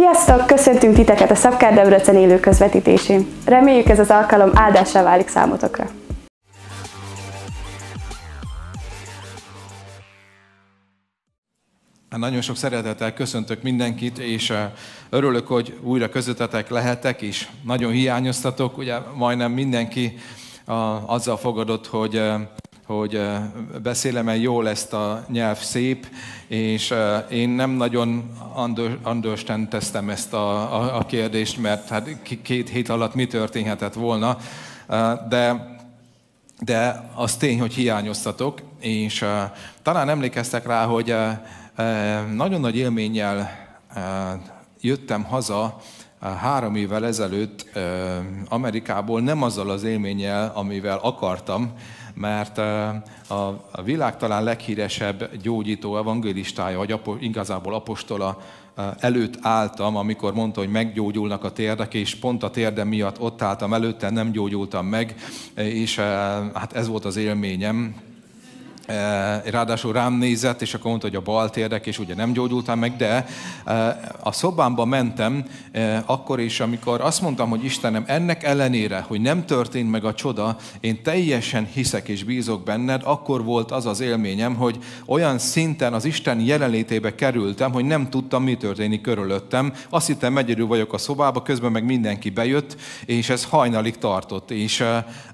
Sziasztok! Köszöntünk titeket a Szabkár Debrecen élő közvetítésén. Reméljük ez az alkalom áldásra válik számotokra. Hát nagyon sok szeretettel köszöntök mindenkit, és eh, örülök, hogy újra közöttetek lehetek, és nagyon hiányoztatok. Ugye majdnem mindenki azzal fogadott, hogy, eh, hogy beszélem el jól ezt a nyelv szép, és én nem nagyon understand ezt a, a, a kérdést, mert hát két hét alatt mi történhetett volna, de de az tény, hogy hiányoztatok, és talán emlékeztek rá, hogy nagyon nagy élménnyel jöttem haza három évvel ezelőtt Amerikából, nem azzal az élménnyel, amivel akartam, mert a világ talán leghíresebb gyógyító evangélistája, vagy igazából apostola előtt álltam, amikor mondta, hogy meggyógyulnak a térdek, és pont a térdem miatt ott álltam előtte, nem gyógyultam meg, és hát ez volt az élményem, ráadásul rám nézett, és akkor mondta, hogy a bal térdek, és ugye nem gyógyultam meg, de eh, a szobámba mentem eh, akkor is, amikor azt mondtam, hogy Istenem, ennek ellenére, hogy nem történt meg a csoda, én teljesen hiszek és bízok benned, akkor volt az az élményem, hogy olyan szinten az Isten jelenlétébe kerültem, hogy nem tudtam, mi történik körülöttem. Azt hittem, egyedül vagyok a szobába, közben meg mindenki bejött, és ez hajnalig tartott. És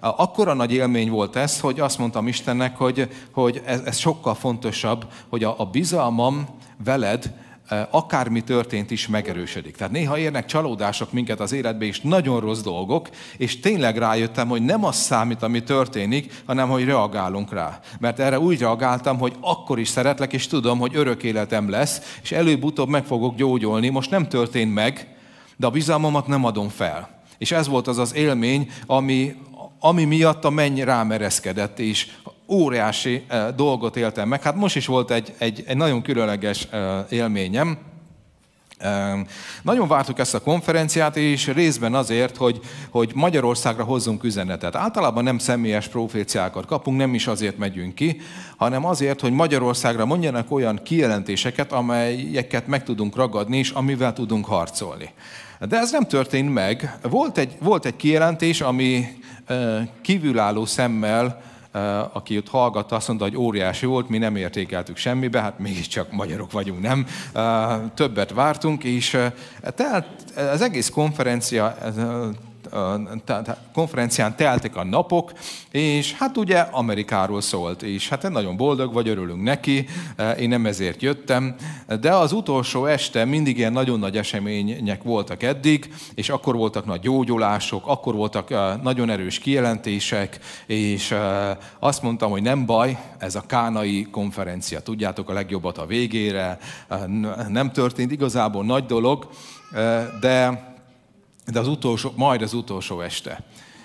akkora nagy élmény volt ez, hogy azt mondtam Istennek, hogy, hogy hogy ez, ez sokkal fontosabb, hogy a, a bizalmam veled e, akármi történt is megerősödik. Tehát néha érnek csalódások minket az életbe, és nagyon rossz dolgok, és tényleg rájöttem, hogy nem az számít, ami történik, hanem hogy reagálunk rá. Mert erre úgy reagáltam, hogy akkor is szeretlek, és tudom, hogy örök életem lesz, és előbb-utóbb meg fogok gyógyulni. Most nem történt meg, de a bizalmamat nem adom fel. És ez volt az az élmény, ami, ami miatt a menny rámereszkedett, és óriási eh, dolgot éltem meg. Hát most is volt egy, egy, egy nagyon különleges eh, élményem. Nagyon vártuk ezt a konferenciát, és részben azért, hogy, hogy Magyarországra hozzunk üzenetet. Általában nem személyes proféciákat kapunk, nem is azért megyünk ki, hanem azért, hogy Magyarországra mondjanak olyan kijelentéseket, amelyeket meg tudunk ragadni, és amivel tudunk harcolni. De ez nem történt meg. Volt egy, volt egy kijelentés, ami eh, kívülálló szemmel aki ott hallgatta, azt mondta, hogy óriási volt, mi nem értékeltük semmibe, hát mégiscsak magyarok vagyunk, nem? Többet vártunk, és tehát az egész konferencia konferencián teltek a napok, és hát ugye Amerikáról szólt, és hát nagyon boldog vagy, örülünk neki, én nem ezért jöttem, de az utolsó este mindig ilyen nagyon nagy események voltak eddig, és akkor voltak nagy gyógyulások, akkor voltak nagyon erős kijelentések, és azt mondtam, hogy nem baj, ez a kánai konferencia, tudjátok a legjobbat a végére, nem történt igazából nagy dolog, de de az utolsó, majd az utolsó este.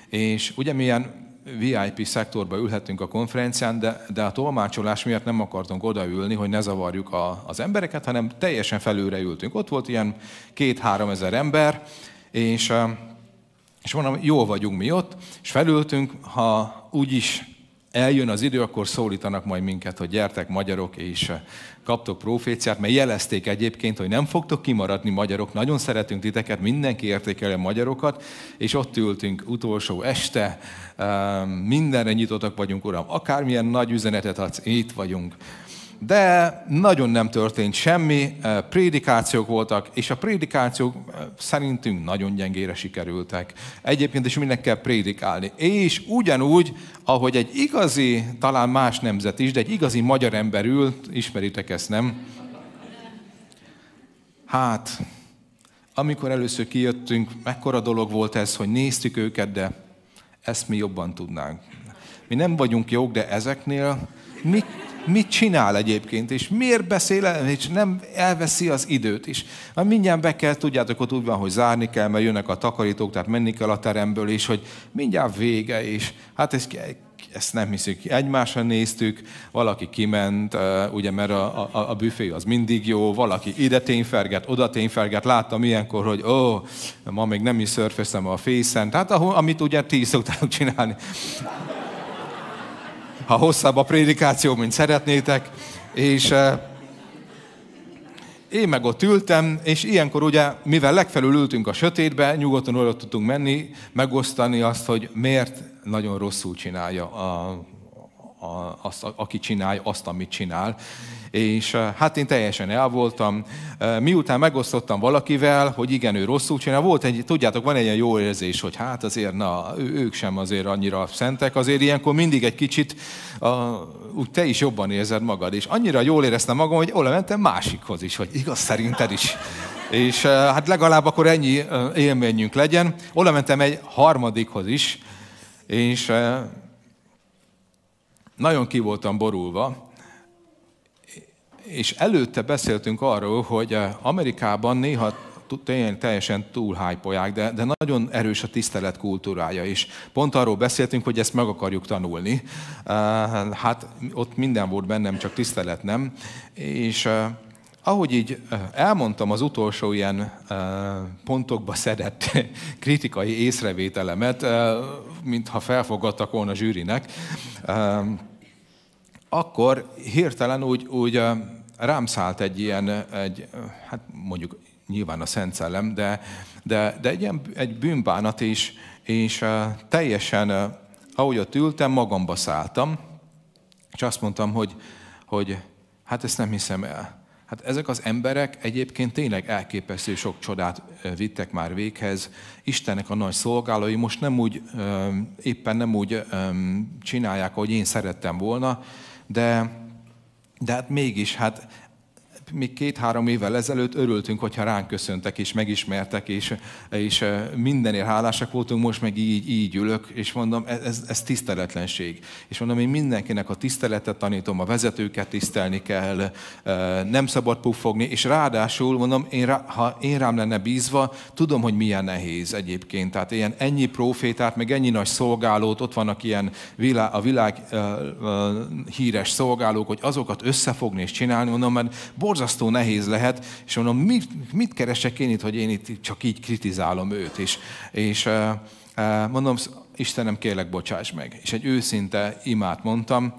És ugye milyen VIP szektorba ülhetünk a konferencián, de, de a tolmácsolás miatt nem akartunk odaülni, hogy ne zavarjuk a, az embereket, hanem teljesen felülre ültünk. Ott volt ilyen két-három ezer ember, és, és mondom, jó vagyunk mi ott, és felültünk, ha úgyis eljön az idő, akkor szólítanak majd minket, hogy gyertek magyarok, és kaptok proféciát, mert jelezték egyébként, hogy nem fogtok kimaradni magyarok, nagyon szeretünk titeket, mindenki értékelje a magyarokat, és ott ültünk utolsó este, eh, mindenre nyitottak vagyunk, Uram, akármilyen nagy üzenetet adsz, itt vagyunk de nagyon nem történt semmi, eh, prédikációk voltak, és a prédikációk eh, szerintünk nagyon gyengére sikerültek. Egyébként is mindenki kell prédikálni. És ugyanúgy, ahogy egy igazi, talán más nemzet is, de egy igazi magyar ember ül, ismeritek ezt, nem? Hát, amikor először kijöttünk, mekkora dolog volt ez, hogy néztük őket, de ezt mi jobban tudnánk. Mi nem vagyunk jók, de ezeknél mi mit csinál egyébként, és miért beszél és nem elveszi az időt is. Már mindjárt be kell, tudjátok, ott úgy van, hogy zárni kell, mert jönnek a takarítók, tehát menni kell a teremből, és hogy mindjárt vége, és hát ez, ezt nem hiszük. Egymásra néztük, valaki kiment, ugye, mert a, a, a büfé az mindig jó, valaki ide tényferget, oda tényferget, láttam ilyenkor, hogy ó, oh, ma még nem is szörföztem a fészen, tehát ahol, amit ugye ti szoktátok csinálni ha hosszabb a prédikáció, mint szeretnétek, és, én meg ott ültem, és ilyenkor ugye, mivel legfelül ültünk a sötétbe, nyugodtan oda tudtunk menni, megosztani azt, hogy miért nagyon rosszul csinálja a, a, azt, aki csinálja azt, amit csinál és hát én teljesen el voltam. Miután megosztottam valakivel, hogy igen, ő rosszul csinál, volt egy, tudjátok, van egy ilyen jó érzés, hogy hát azért, na, ők sem azért annyira szentek, azért ilyenkor mindig egy kicsit, a, úgy te is jobban érzed magad, és annyira jól éreztem magam, hogy oda mentem másikhoz is, hogy igaz szerinted is. És hát legalább akkor ennyi élményünk legyen. Oda mentem egy harmadikhoz is, és nagyon ki voltam borulva, és előtte beszéltünk arról, hogy eh, Amerikában néha teljesen túl de, de nagyon erős a tisztelet kultúrája is. Pont arról beszéltünk, hogy ezt meg akarjuk tanulni. Eh, hát ott minden volt bennem, csak tisztelet nem. És eh, ahogy így elmondtam az utolsó ilyen pontokba szedett kritikai észrevételemet, mintha felfogadtak volna a zsűrinek, akkor hirtelen úgy, úgy rám szállt egy ilyen, egy, hát mondjuk nyilván a Szent Szellem, de, de, de egy, ilyen, egy bűnbánat is, és teljesen, ahogy ott ültem, magamba szálltam, és azt mondtam, hogy, hogy hát ezt nem hiszem el. Hát ezek az emberek egyébként tényleg elképesztő sok csodát vittek már véghez. Istennek a nagy szolgálói most nem úgy, éppen nem úgy csinálják, ahogy én szerettem volna, de, de hát mégis, hát még két-három évvel ezelőtt örültünk, hogyha ránk köszöntek és megismertek, és, és mindenért hálásak voltunk, most meg így, így ülök, és mondom, ez, ez tiszteletlenség. És mondom, én mindenkinek a tiszteletet tanítom, a vezetőket tisztelni kell, nem szabad puffogni, és ráadásul mondom, én rá, ha én rám lenne bízva, tudom, hogy milyen nehéz egyébként. Tehát ilyen ennyi profétát, meg ennyi nagy szolgálót, ott vannak ilyen világ, a világ uh, híres szolgálók, hogy azokat összefogni és csinálni, mondom, mert borzasztó nehéz lehet, és mondom, mit, mit keresek én itt, hogy én itt csak így kritizálom őt, és, és mondom, Istenem, kérlek, bocsáss meg. És egy őszinte imát mondtam,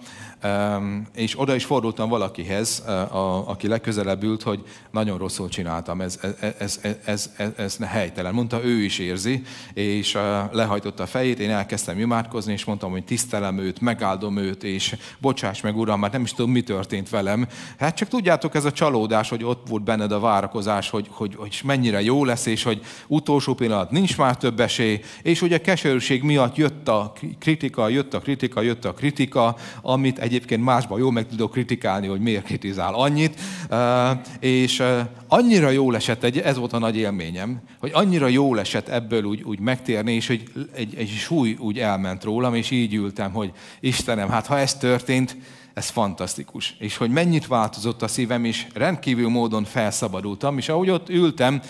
és oda is fordultam valakihez, a, aki legközelebb ült, hogy nagyon rosszul csináltam, ez, ez, ez, ez, ez, ez helytelen. Mondta, ő is érzi, és lehajtotta a fejét, én elkezdtem imádkozni, és mondtam, hogy tisztelem őt, megáldom őt, és bocsáss meg, uram, már nem is tudom, mi történt velem. Hát csak tudjátok, ez a csalódás, hogy ott volt benned a várakozás, hogy, hogy, hogy mennyire jó lesz, és hogy utolsó pillanat nincs már több esély, és ugye keserűség miatt jött a kritika, jött a kritika, jött a kritika, amit egy egyébként másban jó meg tudok kritikálni, hogy miért kritizál annyit, és annyira jó esett, ez volt a nagy élményem, hogy annyira jó esett ebből úgy, úgy megtérni, és hogy egy, egy súly úgy elment rólam, és így ültem, hogy Istenem, hát ha ez történt, ez fantasztikus. És hogy mennyit változott a szívem, és rendkívül módon felszabadultam, és ahogy ott ültem,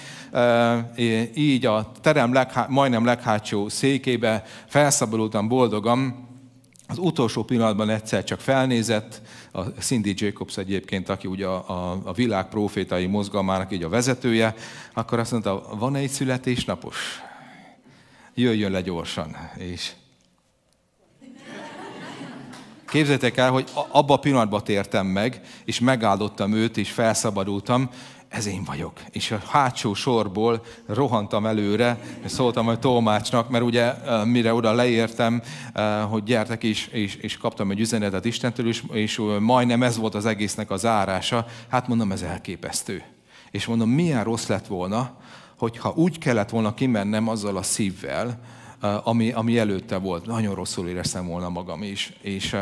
így a terem leghá, majdnem leghátsó székébe felszabadultam boldogan, az utolsó pillanatban egyszer csak felnézett, a Cindy Jacobs egyébként, aki ugye a, a, a világ profétai mozgalmának így a vezetője, akkor azt mondta, van egy születésnapos? Jöjjön le gyorsan. És Képzeljétek el, hogy abba a pillanatban tértem meg, és megáldottam őt, és felszabadultam, ez én vagyok. És a hátsó sorból rohantam előre, és szóltam a tolmácsnak, mert ugye mire oda leértem, hogy gyertek is, és, és kaptam egy üzenetet Istentől, és, és majdnem ez volt az egésznek az árása. Hát mondom, ez elképesztő. És mondom, milyen rossz lett volna, hogyha úgy kellett volna kimennem azzal a szívvel, ami, ami előtte volt. Nagyon rosszul éreztem volna magam is. És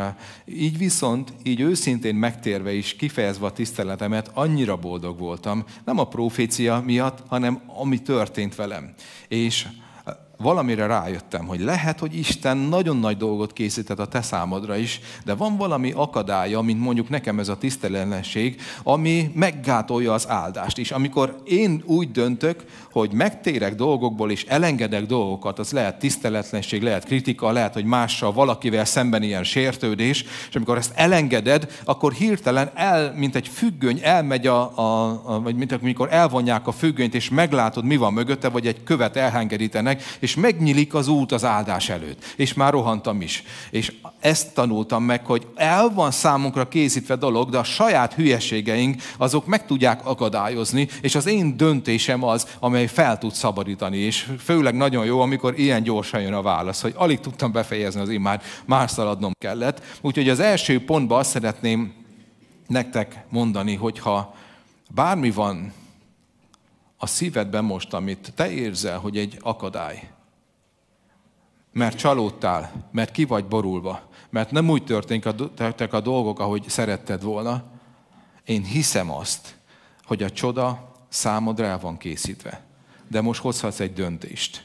így viszont, így őszintén megtérve is, kifejezve a tiszteletemet, annyira boldog voltam, nem a profécia miatt, hanem ami történt velem. És valamire rájöttem, hogy lehet, hogy Isten nagyon nagy dolgot készített a te számodra is, de van valami akadálya, mint mondjuk nekem ez a tiszteletlenség, ami meggátolja az áldást is. Amikor én úgy döntök, hogy megtérek dolgokból és elengedek dolgokat, az lehet tiszteletlenség, lehet kritika, lehet, hogy mással, valakivel szemben ilyen sértődés, és amikor ezt elengeded, akkor hirtelen el, mint egy függöny, elmegy a, a, a vagy mint amikor elvonják a függönyt, és meglátod, mi van mögötte, vagy egy követ elhengerítenek, és és megnyílik az út az áldás előtt. És már rohantam is. És ezt tanultam meg, hogy el van számunkra készítve dolog, de a saját hülyeségeink azok meg tudják akadályozni, és az én döntésem az, amely fel tud szabadítani. És főleg nagyon jó, amikor ilyen gyorsan jön a válasz, hogy alig tudtam befejezni az imád, már szaladnom kellett. Úgyhogy az első pontban azt szeretném nektek mondani, hogyha bármi van a szívedben most, amit te érzel, hogy egy akadály, mert csalódtál, mert ki vagy borulva, mert nem úgy történtek a dolgok, ahogy szeretted volna, én hiszem azt, hogy a csoda számodra el van készítve. De most hozhatsz egy döntést.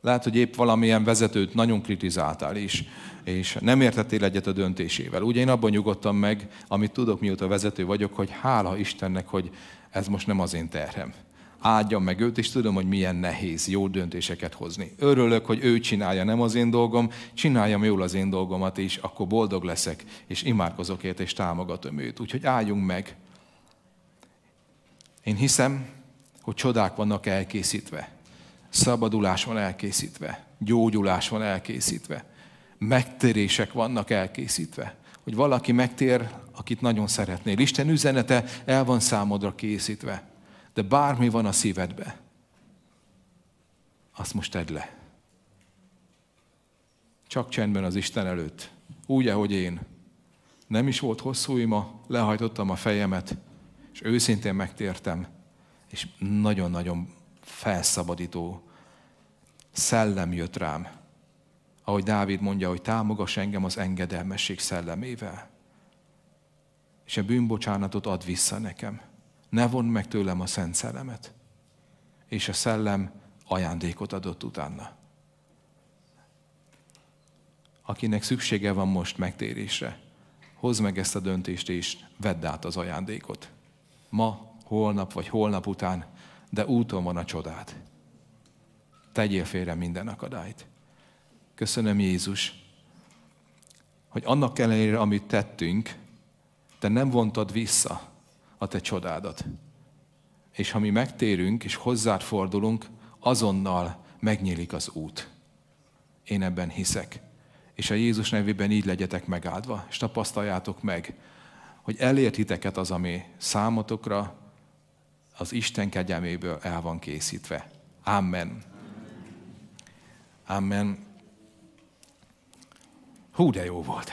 Lehet, hogy épp valamilyen vezetőt nagyon kritizáltál is, és nem értettél egyet a döntésével. Ugye én abban nyugodtam meg, amit tudok, mióta vezető vagyok, hogy hála Istennek, hogy ez most nem az én terhem. Áldjam meg őt, és tudom, hogy milyen nehéz jó döntéseket hozni. Örülök, hogy ő csinálja, nem az én dolgom, csináljam jól az én dolgomat, és akkor boldog leszek, és imádkozok ért, és támogatom őt. Úgyhogy álljunk meg. Én hiszem, hogy csodák vannak elkészítve. Szabadulás van elkészítve. Gyógyulás van elkészítve. Megtérések vannak elkészítve. Hogy valaki megtér, akit nagyon szeretnél. Isten üzenete el van számodra készítve. De bármi van a szívedbe, azt most tedd le. Csak csendben az Isten előtt. Úgy, ahogy én. Nem is volt hosszú ima, lehajtottam a fejemet, és őszintén megtértem, és nagyon-nagyon felszabadító szellem jött rám. Ahogy Dávid mondja, hogy támogass engem az engedelmesség szellemével. És a bűnbocsánatot ad vissza nekem. Ne von meg tőlem a szent szellemet. És a szellem ajándékot adott utána. Akinek szüksége van most megtérésre, hozd meg ezt a döntést és vedd át az ajándékot. Ma, holnap vagy holnap után, de úton van a csodád. Tegyél félre minden akadályt. Köszönöm Jézus, hogy annak ellenére, amit tettünk, te nem vontad vissza a te csodádat. És ha mi megtérünk és hozzád fordulunk, azonnal megnyílik az út. Én ebben hiszek. És a Jézus nevében így legyetek megáldva, és tapasztaljátok meg, hogy elért hiteket az, ami számotokra az Isten kegyelméből el van készítve. Amen. Amen. Hú, de jó volt.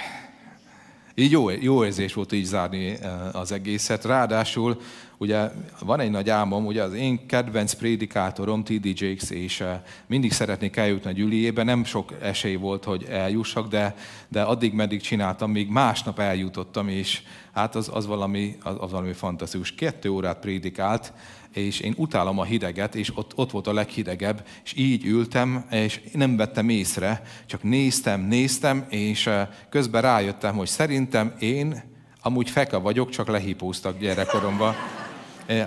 Így jó, jó érzés volt így zárni eh, az egészet. Ráadásul ugye van egy nagy álmom, ugye az én kedvenc prédikátorom T.D. Jakes, és eh, mindig szeretnék eljutni a gyüliébe, nem sok esély volt, hogy eljussak, de, de addig meddig csináltam, még másnap eljutottam, és hát az, az, valami, az, az valami fantasztikus. Kettő órát prédikált, és én utálom a hideget, és ott, ott volt a leghidegebb, és így ültem, és nem vettem észre, csak néztem, néztem, és eh, közben rájöttem, hogy szerintem én amúgy feka vagyok, csak lehipóztak gyerekkoromban.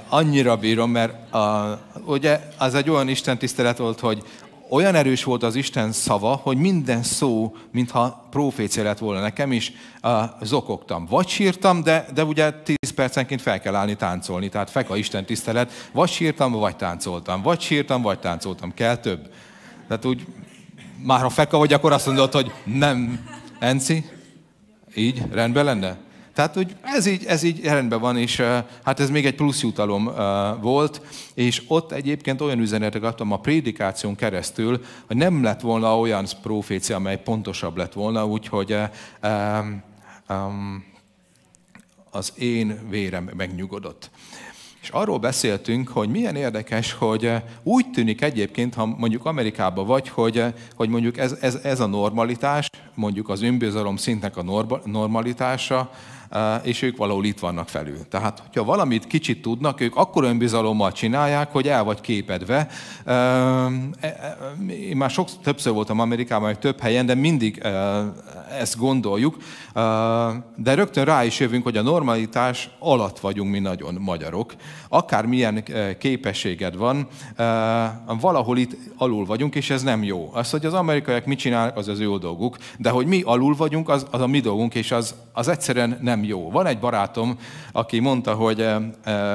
Annyira bírom, mert a, ugye az egy olyan Isten tisztelet volt, hogy olyan erős volt az Isten szava, hogy minden szó, mintha profécia lett volna nekem is, zokogtam. Vagy sírtam, de, de ugye 10 percenként fel kell állni táncolni, tehát feka Isten tisztelet, vagy sírtam, vagy táncoltam. Vagy sírtam, vagy táncoltam. Kell több. Tehát úgy, már ha feka vagy, akkor azt mondod, hogy nem. Enci? Így? Rendben lenne? Tehát hogy ez így, ez így rendben van, és hát ez még egy plusz jutalom volt, és ott egyébként olyan üzenetet kaptam a prédikáción keresztül, hogy nem lett volna olyan profécia, amely pontosabb lett volna, úgyhogy az én vérem megnyugodott. És arról beszéltünk, hogy milyen érdekes, hogy úgy tűnik egyébként, ha mondjuk Amerikában vagy, hogy, hogy mondjuk ez, ez, ez a normalitás, mondjuk az önbizalom szintnek a normalitása, és ők valahol itt vannak felül. Tehát, hogyha valamit kicsit tudnak, ők akkor önbizalommal csinálják, hogy el vagy képedve. E, e, én már sok, többször voltam Amerikában, meg több helyen, de mindig ezt gondoljuk, de rögtön rá is jövünk, hogy a normalitás alatt vagyunk mi nagyon magyarok. Akármilyen képességed van, valahol itt alul vagyunk, és ez nem jó. Az, hogy az amerikaiak mit csinálnak, az az ő dolguk, de hogy mi alul vagyunk, az, az a mi dolgunk, és az, az egyszerűen nem nem jó. Van egy barátom, aki mondta, hogy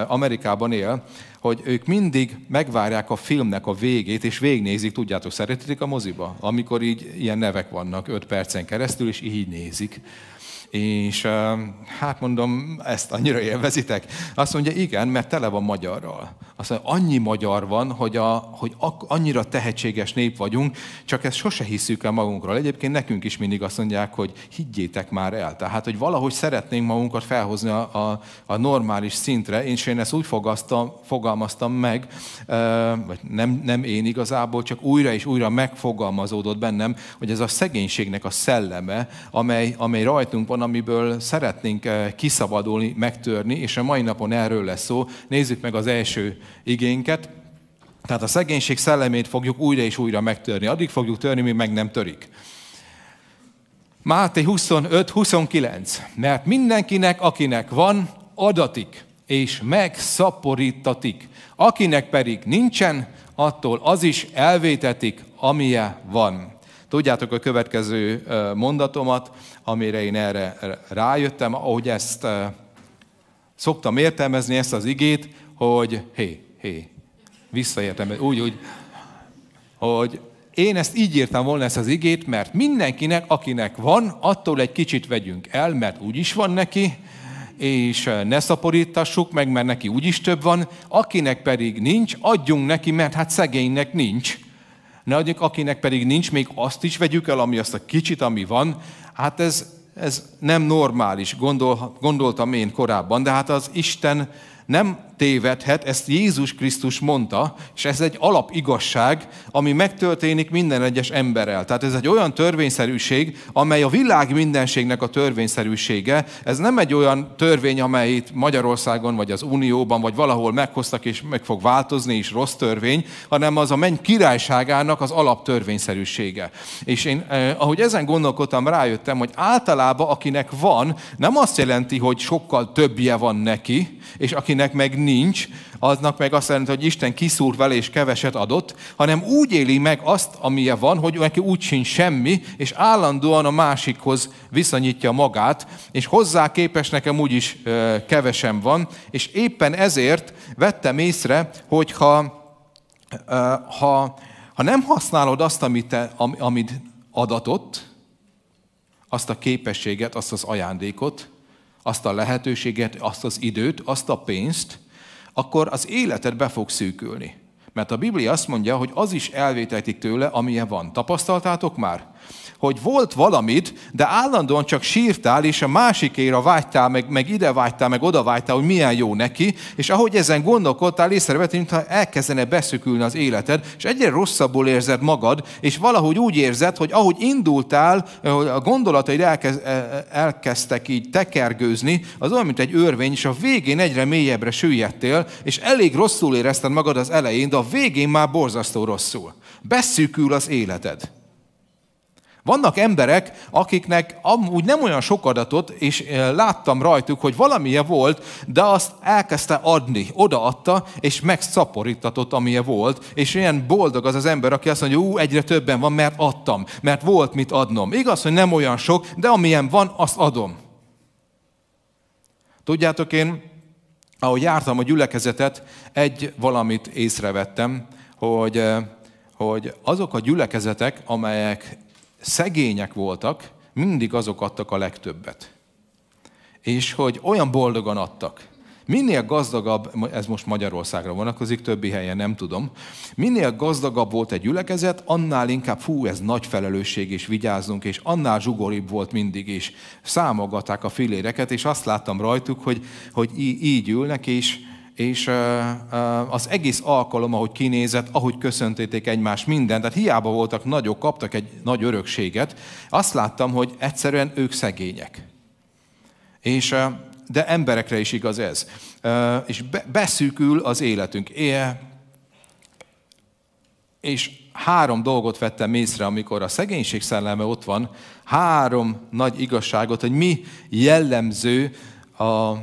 Amerikában él, hogy ők mindig megvárják a filmnek a végét, és végnézik, tudjátok, szeretik a moziba, amikor így ilyen nevek vannak 5 percen keresztül, és így nézik. És hát mondom, ezt annyira élvezitek? Azt mondja, igen, mert tele van magyarral. Azt mondja, annyi magyar van, hogy, a, hogy annyira tehetséges nép vagyunk, csak ezt sose hiszük el magunkról. Egyébként nekünk is mindig azt mondják, hogy higgyétek már el. Tehát, hogy valahogy szeretnénk magunkat felhozni a, a, a normális szintre, és én ezt úgy fogalmaztam meg, vagy nem, nem én igazából, csak újra és újra megfogalmazódott bennem, hogy ez a szegénységnek a szelleme, amely, amely rajtunk van, amiből szeretnénk eh, kiszabadulni, megtörni, és a mai napon erről lesz szó. Nézzük meg az első igénket. Tehát a szegénység szellemét fogjuk újra és újra megtörni. Addig fogjuk törni, míg meg nem törik. Máté 25-29. Mert mindenkinek, akinek van, adatik, és megszaporítatik. Akinek pedig nincsen, attól az is elvétetik, amilyen van. Tudjátok a következő mondatomat, amire én erre rájöttem, ahogy ezt szoktam értelmezni, ezt az igét, hogy hé, hé, visszaértem, úgy, úgy, hogy én ezt így írtam volna ezt az igét, mert mindenkinek, akinek van, attól egy kicsit vegyünk el, mert úgy is van neki, és ne szaporítassuk meg, mert neki úgyis több van, akinek pedig nincs, adjunk neki, mert hát szegénynek nincs ne adjuk, akinek pedig nincs, még azt is vegyük el, ami azt a kicsit, ami van. Hát ez, ez nem normális, gondol, gondoltam én korábban, de hát az Isten nem tévedhet, ezt Jézus Krisztus mondta, és ez egy alapigazság, ami megtörténik minden egyes emberrel. Tehát ez egy olyan törvényszerűség, amely a világ mindenségnek a törvényszerűsége. Ez nem egy olyan törvény, amely itt Magyarországon, vagy az Unióban, vagy valahol meghoztak, és meg fog változni, és rossz törvény, hanem az a menny királyságának az alaptörvényszerűsége. És én, eh, ahogy ezen gondolkodtam, rájöttem, hogy általában akinek van, nem azt jelenti, hogy sokkal többje van neki, és akinek meg nincs, aznak meg azt jelenti, hogy Isten kiszúrt vele és keveset adott, hanem úgy éli meg azt, amilyen van, hogy neki úgy sincs semmi, és állandóan a másikhoz viszonyítja magát, és hozzá képes nekem úgyis kevesem van, és éppen ezért vettem észre, hogy ha, ha, ha nem használod azt, amit, te, amit adatott, azt a képességet, azt az ajándékot, azt a lehetőséget, azt az időt, azt a pénzt, akkor az életed be fog szűkülni. Mert a Biblia azt mondja, hogy az is elvételtik tőle, amilyen van. Tapasztaltátok már? Hogy volt valamit, de állandóan csak sírtál, és a másikéra vágytál, meg, meg ide vágytál, meg oda vágytál, hogy milyen jó neki, és ahogy ezen gondolkodtál, észrevettél, mintha elkezdene beszükülni az életed, és egyre rosszabbul érzed magad, és valahogy úgy érzed, hogy ahogy indultál, a gondolataid elkez, e, e, elkezdtek így tekergőzni, az olyan, mint egy örvény, és a végén egyre mélyebbre süllyedtél, és elég rosszul érezted magad az elején, de a végén már borzasztó rosszul. Beszűkül az életed. Vannak emberek, akiknek amúgy nem olyan sok adatot, és eh, láttam rajtuk, hogy valamilyen volt, de azt elkezdte adni, odaadta, és megszaporítatott, amilyen volt, és ilyen boldog az az ember, aki azt mondja, ú, egyre többen van, mert adtam, mert volt mit adnom. Igaz, hogy nem olyan sok, de amilyen van, azt adom. Tudjátok, én, ahogy jártam a gyülekezetet, egy valamit észrevettem, hogy, eh, hogy azok a gyülekezetek, amelyek szegények voltak, mindig azok adtak a legtöbbet. És hogy olyan boldogan adtak. Minél gazdagabb, ez most Magyarországra vonatkozik, többi helyen nem tudom, minél gazdagabb volt egy gyülekezet, annál inkább, fú, ez nagy felelősség, és vigyázzunk, és annál zsugoribb volt mindig, és számogatták a filéreket, és azt láttam rajtuk, hogy, hogy így ülnek, és, és az egész alkalom, ahogy kinézett, ahogy köszöntétek egymást, minden, tehát hiába voltak nagyok, kaptak egy nagy örökséget, azt láttam, hogy egyszerűen ők szegények. És, de emberekre is igaz ez. És beszűkül az életünk. És három dolgot vettem észre, amikor a szegénység szelleme ott van, három nagy igazságot, hogy mi jellemző a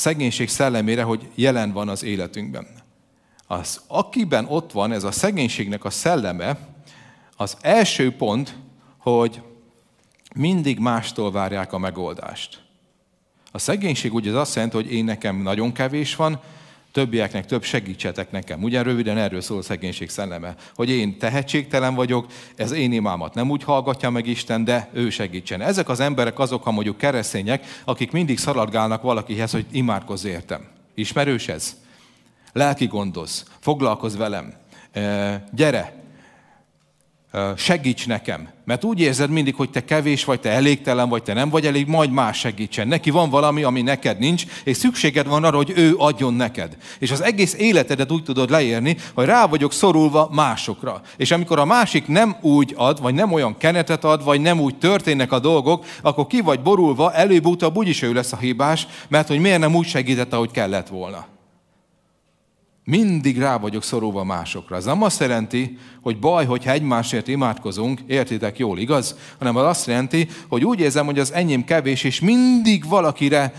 szegénység szellemére, hogy jelen van az életünkben. Az, akiben ott van ez a szegénységnek a szelleme, az első pont, hogy mindig mástól várják a megoldást. A szegénység ugye az azt jelenti, hogy én nekem nagyon kevés van, többieknek több segítsetek nekem. Ugye röviden erről szól a szegénység szelleme, hogy én tehetségtelen vagyok, ez én imámat nem úgy hallgatja meg Isten, de ő segítsen. Ezek az emberek azok, ha mondjuk keresztények, akik mindig szaladgálnak valakihez, hogy imádkozz értem. Ismerős ez? Lelki gondoz, foglalkozz velem, gyere, segíts nekem. Mert úgy érzed mindig, hogy te kevés vagy, te elégtelen vagy, te nem vagy elég, majd más segítsen. Neki van valami, ami neked nincs, és szükséged van arra, hogy ő adjon neked. És az egész életedet úgy tudod leérni, hogy rá vagyok szorulva másokra. És amikor a másik nem úgy ad, vagy nem olyan kenetet ad, vagy nem úgy történnek a dolgok, akkor ki vagy borulva, előbb-utóbb úgyis ő lesz a hibás, mert hogy miért nem úgy segített, ahogy kellett volna. Mindig rá vagyok szorulva másokra. Ez nem azt jelenti, hogy baj, hogyha egymásért imádkozunk, értitek jól, igaz? Hanem az azt jelenti, hogy úgy érzem, hogy az enyém kevés, és mindig valakire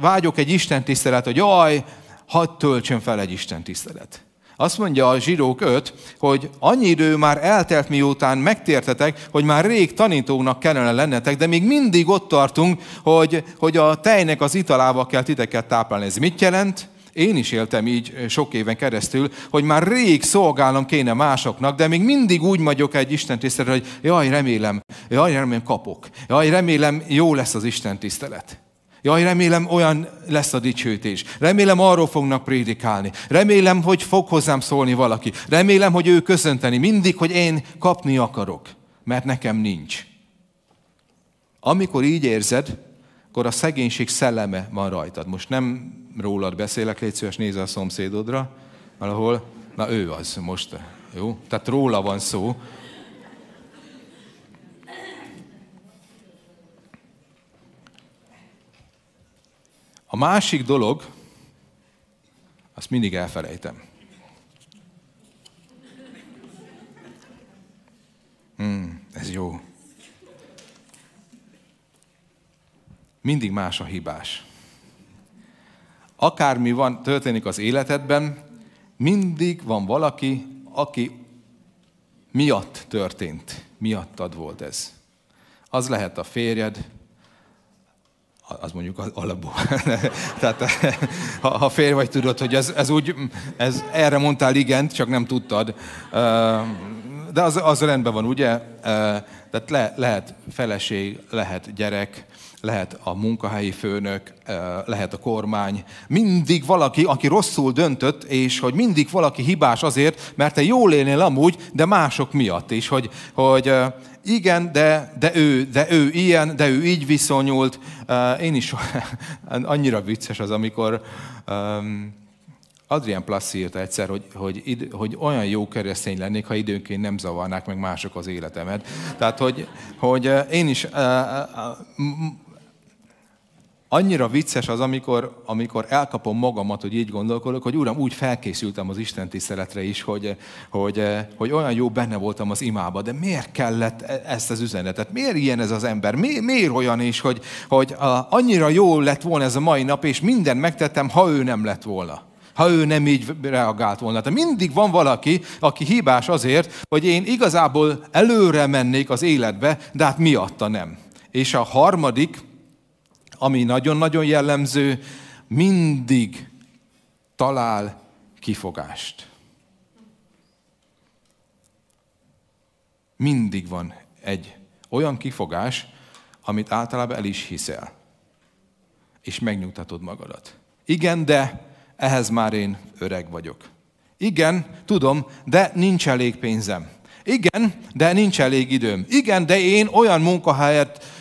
vágyok egy Isten tisztelet, hogy jaj, hadd töltsön fel egy Isten tisztelet. Azt mondja a zsidók 5, hogy annyi idő már eltelt miután megtértetek, hogy már rég tanítóknak kellene lennetek, de még mindig ott tartunk, hogy, hogy a tejnek az italával kell titeket táplálni. Ez mit jelent? Én is éltem így sok éven keresztül, hogy már rég szolgálnom kéne másoknak, de még mindig úgy magyok egy Isten tisztelet, hogy jaj, remélem, jaj, remélem kapok. Jaj, remélem jó lesz az Isten tisztelet. Jaj, remélem olyan lesz a dicsőítés. Remélem arról fognak prédikálni. Remélem, hogy fog hozzám szólni valaki. Remélem, hogy ő köszönteni. Mindig, hogy én kapni akarok, mert nekem nincs. Amikor így érzed, akkor a szegénység szelleme van rajtad. Most nem rólad beszélek, légy szíves, nézze a szomszédodra, valahol, na ő az most, jó? Tehát róla van szó. A másik dolog, azt mindig elfelejtem. Hmm, ez jó. Mindig más a hibás akármi van, történik az életedben, mindig van valaki, aki miatt történt, miattad volt ez. Az lehet a férjed, az mondjuk alapból. Tehát ha, ha férj vagy, tudod, hogy ez, ez úgy, ez, erre mondtál igent, csak nem tudtad. De az, az rendben van, ugye? Tehát le, lehet feleség, lehet gyerek, lehet a munkahelyi főnök, lehet a kormány, mindig valaki, aki rosszul döntött, és hogy mindig valaki hibás azért, mert te jól élnél amúgy, de mások miatt is, hogy, hogy igen, de, de, ő, de ő ilyen, de ő így viszonyult. Én is annyira vicces az, amikor um, Adrian Plassi írta egyszer, hogy, hogy, id, hogy olyan jó keresztény lennék, ha időnként nem zavarnák meg mások az életemet. Tehát, hogy, hogy én is annyira vicces az, amikor, amikor elkapom magamat, hogy így gondolkodok, hogy Uram, úgy felkészültem az Isten tiszteletre is, hogy, hogy, hogy olyan jó benne voltam az imába, de miért kellett e- ezt az üzenetet? Miért ilyen ez az ember? Mi, miért olyan is, hogy, hogy a, annyira jó lett volna ez a mai nap, és mindent megtettem, ha ő nem lett volna? ha ő nem így reagált volna. De mindig van valaki, aki hibás azért, hogy én igazából előre mennék az életbe, de hát miatta nem. És a harmadik, ami nagyon-nagyon jellemző, mindig talál kifogást. Mindig van egy olyan kifogás, amit általában el is hiszel. És megnyugtatod magadat. Igen, de ehhez már én öreg vagyok. Igen, tudom, de nincs elég pénzem. Igen, de nincs elég időm. Igen, de én olyan munkahelyet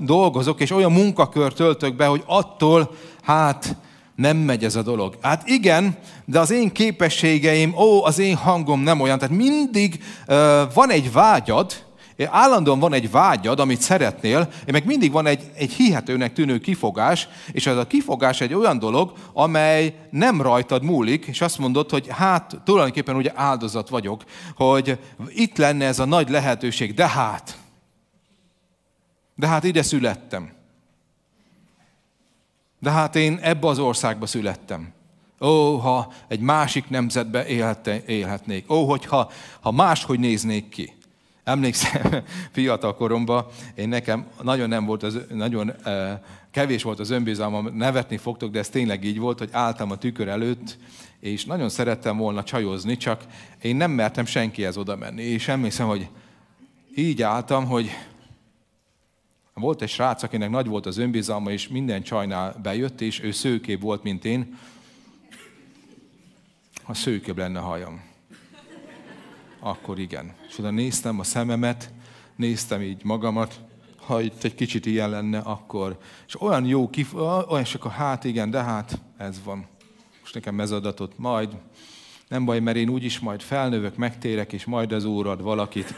dolgozok, és olyan munkakört töltök be, hogy attól, hát nem megy ez a dolog. Hát igen, de az én képességeim, ó, az én hangom nem olyan. Tehát mindig e, van egy vágyad, állandóan van egy vágyad, amit szeretnél, meg mindig van egy, egy hihetőnek tűnő kifogás, és ez a kifogás egy olyan dolog, amely nem rajtad múlik, és azt mondod, hogy hát tulajdonképpen ugye áldozat vagyok, hogy itt lenne ez a nagy lehetőség, de hát, de hát ide születtem. De hát én ebbe az országba születtem. Ó, ha egy másik nemzetbe élhetnék. Ó, hogyha ha máshogy néznék ki. emlékszem, fiatal koromban, én nekem nagyon nem volt az, nagyon kevés volt az önbizalmam, nevetni fogtok, de ez tényleg így volt, hogy álltam a tükör előtt, és nagyon szerettem volna csajozni, csak én nem mertem senkihez oda menni. És emlékszem, hogy így álltam, hogy volt egy srác, akinek nagy volt az önbizalma, és minden csajnál bejött, és ő szőkébb volt, mint én. Ha szőkébb lenne hajam. Akkor igen. És oda néztem a szememet, néztem így magamat, ha itt egy kicsit ilyen lenne, akkor... És olyan jó, kif... olyan csak a hát igen, de hát ez van. Most nekem ez adatot, majd nem baj, mert én úgyis majd felnövök, megtérek, és majd az úrad valakit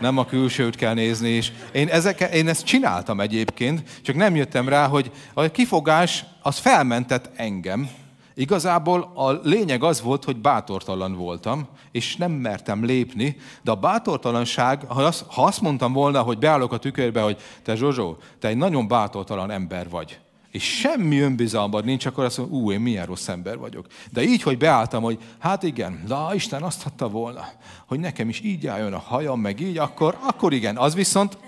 nem a külsőt kell nézni. És én, ezek, én ezt csináltam egyébként, csak nem jöttem rá, hogy a kifogás az felmentett engem. Igazából a lényeg az volt, hogy bátortalan voltam, és nem mertem lépni, de a bátortalanság, ha azt, ha azt mondtam volna, hogy beállok a tükörbe, hogy te Zsozsó, te egy nagyon bátortalan ember vagy, és semmi önbizalmad nincs, akkor azt mondom, ú, én milyen rossz ember vagyok. De így, hogy beálltam, hogy hát igen, de Isten azt hatta volna, hogy nekem is így álljon a hajam, meg így, akkor, akkor igen. Az viszont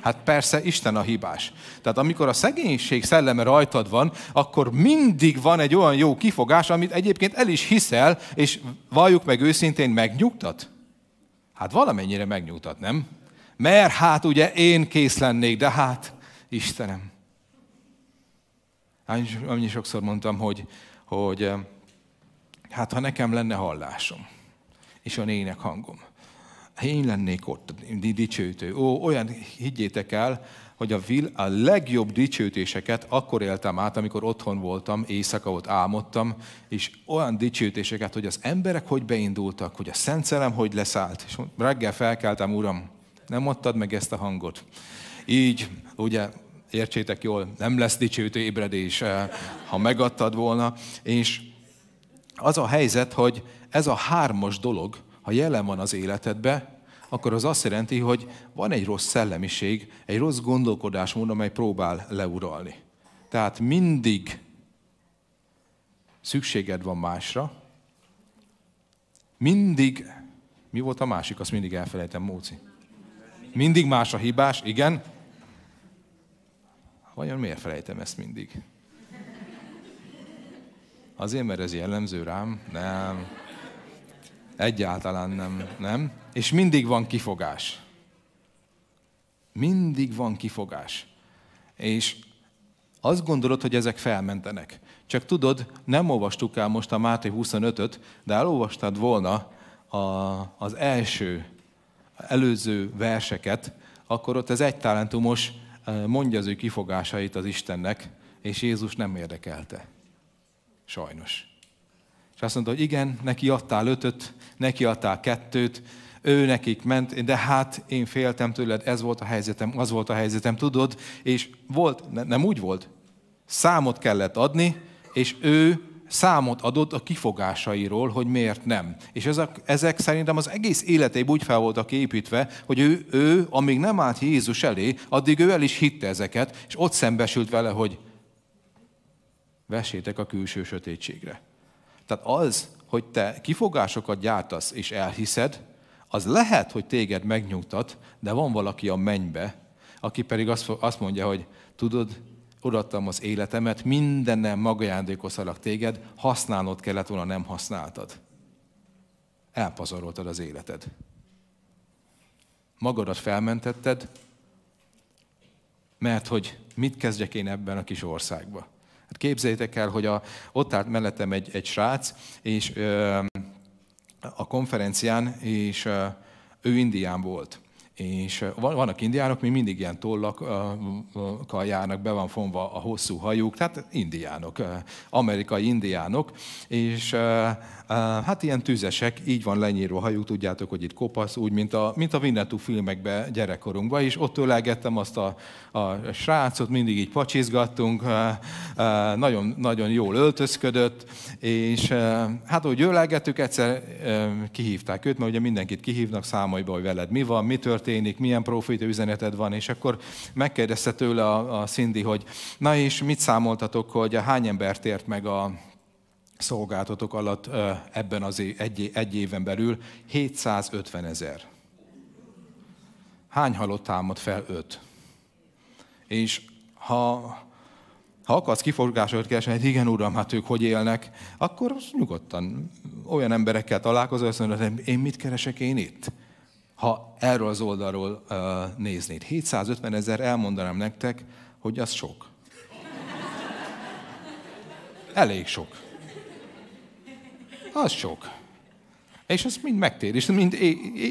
Hát persze, Isten a hibás. Tehát amikor a szegénység szelleme rajtad van, akkor mindig van egy olyan jó kifogás, amit egyébként el is hiszel, és valljuk meg őszintén, megnyugtat? Hát valamennyire megnyugtat, nem? Mert hát ugye én kész lennék, de hát Istenem. Annyi sokszor mondtam, hogy, hogy eh, hát ha nekem lenne hallásom, és a ének hangom, én lennék ott, dicsőítő. Ó, olyan, higgyétek el, hogy a, vil, a legjobb dicsőtéseket akkor éltem át, amikor otthon voltam, éjszaka ott álmodtam, és olyan dicsőtéseket, hogy az emberek hogy beindultak, hogy a Szent Szellem hogy leszállt. És reggel felkeltem, Uram, nem adtad meg ezt a hangot. Így, ugye, értsétek jól, nem lesz dicsőítő ébredés, eh, ha megadtad volna. És az a helyzet, hogy ez a hármas dolog, ha jelen van az életedbe, akkor az azt jelenti, hogy van egy rossz szellemiség, egy rossz gondolkodásmód, amely próbál leuralni. Tehát mindig szükséged van másra, mindig, mi volt a másik, azt mindig elfelejtem, Móci. Mindig más a hibás, igen, Vajon miért felejtem ezt mindig? Azért, mert ez jellemző rám? Nem. Egyáltalán nem. Nem. És mindig van kifogás. Mindig van kifogás. És azt gondolod, hogy ezek felmentenek. Csak tudod, nem olvastuk el most a Máté 25-öt, de elolvastad volna a, az első, előző verseket, akkor ott az egy talentumos mondja az ő kifogásait az Istennek, és Jézus nem érdekelte. Sajnos. És azt mondta, hogy igen, neki adtál ötöt, neki adtál kettőt, ő nekik ment, de hát én féltem tőled, ez volt a helyzetem, az volt a helyzetem, tudod, és volt, nem úgy volt, számot kellett adni, és ő számot adott a kifogásairól, hogy miért nem. És ezek, ezek szerintem az egész életében úgy fel voltak építve, hogy ő, ő, amíg nem állt Jézus elé, addig ő el is hitte ezeket, és ott szembesült vele, hogy vessétek a külső sötétségre. Tehát az, hogy te kifogásokat gyártasz és elhiszed, az lehet, hogy téged megnyugtat, de van valaki a mennybe, aki pedig azt mondja, hogy tudod, odaadtam az életemet, mindennel magajándékoztalak téged, használnod kellett volna, nem használtad. Elpazaroltad az életed. Magadat felmentetted, mert hogy mit kezdjek én ebben a kis országban. Hát képzeljétek el, hogy a, ott állt mellettem egy, egy srác, és ö, a konferencián, és ö, ő Indián volt. És vannak indiánok, mi mindig ilyen tollakkal járnak, be van fonva a hosszú hajuk, tehát indiánok, amerikai indiánok, és hát ilyen tüzesek, így van lenyírva hajuk, tudjátok, hogy itt kopasz, úgy, mint a, mint a Winnetou filmekben gyerekkorunkban, és ott ölegettem azt a, a srácot, mindig így pacsizgattunk, nagyon, nagyon jól öltözködött, és hát, hogy ölegettük, egyszer kihívták őt, mert ugye mindenkit kihívnak számaiba, hogy veled mi van, mi történik, milyen profita üzeneted van, és akkor megkérdezte tőle a, a Cindy, hogy na és mit számoltatok, hogy hány embert ért meg a, szolgáltatok alatt ebben az egy, egy éven belül 750 ezer. hány halott támad fel? Öt. És ha, ha akarsz kifogásokat keresni, hogy igen, uram, hát ők hogy élnek, akkor nyugodtan olyan emberekkel találkozol, azt mondod, én mit keresek én itt? Ha erről az oldalról uh, néznéd. 750 ezer elmondanám nektek, hogy az sok. Elég sok. Az sok. És az mind megtér, és mind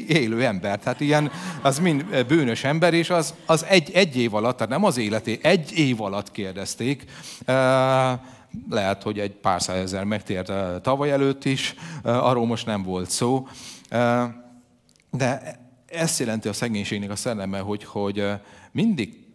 élő ember, tehát ilyen, az mind bűnös ember, és az, az egy, egy év alatt, tehát nem az életé, egy év alatt kérdezték. Lehet, hogy egy pár százezer megtért tavaly előtt is, arról most nem volt szó. De ezt jelenti a szegénységnek a szelleme, hogy, hogy mindig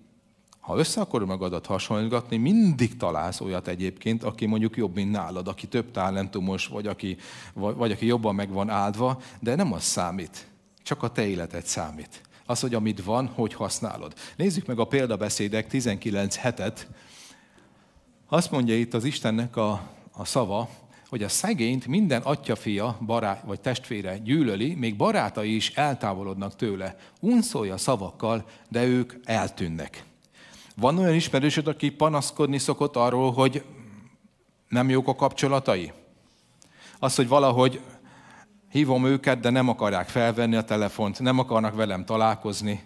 ha össze akarod magadat hasonlítgatni, mindig találsz olyat egyébként, aki mondjuk jobb, mint nálad, aki több talentumos, vagy aki, vagy, vagy aki jobban meg van áldva, de nem az számít. Csak a te életed számít. Az, hogy amit van, hogy használod. Nézzük meg a példabeszédek 19 hetet. Azt mondja itt az Istennek a, a szava, hogy a szegényt minden atyafia, barát vagy testvére gyűlöli, még barátai is eltávolodnak tőle. Unszolja szavakkal, de ők eltűnnek. Van olyan ismerősöd, aki panaszkodni szokott arról, hogy nem jók a kapcsolatai? Az, hogy valahogy hívom őket, de nem akarják felvenni a telefont, nem akarnak velem találkozni,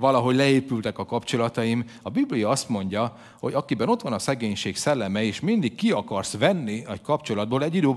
valahogy leépültek a kapcsolataim. A Biblia azt mondja, hogy akiben ott van a szegénység szelleme, és mindig ki akarsz venni egy kapcsolatból, egy idő,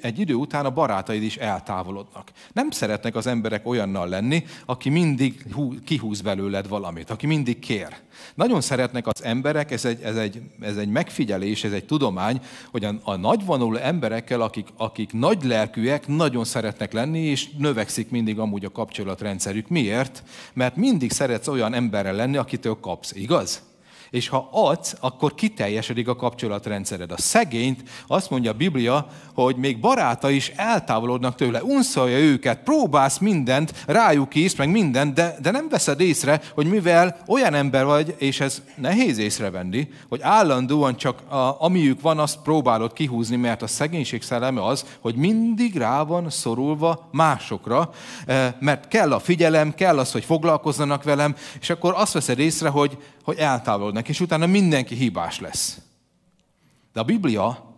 egy idő után a barátaid is eltávolodnak. Nem szeretnek az emberek olyannal lenni, aki mindig kihúz belőled valamit, aki mindig kér. Nagyon szeretnek az emberek, ez egy, ez egy, ez egy megfigyelés, ez egy tudomány, hogy a, a nagyvonuló emberekkel, akik, akik nagy lelkűek, nagyon szeretnek lenni, és növekszik mindig amúgy a kapcsolatrendszerük. Miért? Mert mindig szeretsz olyan emberrel lenni, akitől kapsz, igaz? És ha adsz, akkor kiteljesedik a kapcsolatrendszered. A szegényt azt mondja a Biblia, hogy még baráta is eltávolodnak tőle, unszolja őket, próbálsz mindent, rájuk is, meg mindent, de, de nem veszed észre, hogy mivel olyan ember vagy, és ez nehéz észrevenni, hogy állandóan csak a, amiük van, azt próbálod kihúzni, mert a szegénység szelleme az, hogy mindig rá van szorulva másokra, eh, mert kell a figyelem, kell az, hogy foglalkozzanak velem, és akkor azt veszed észre, hogy, hogy eltávolodnak, és utána mindenki hibás lesz. De a Biblia,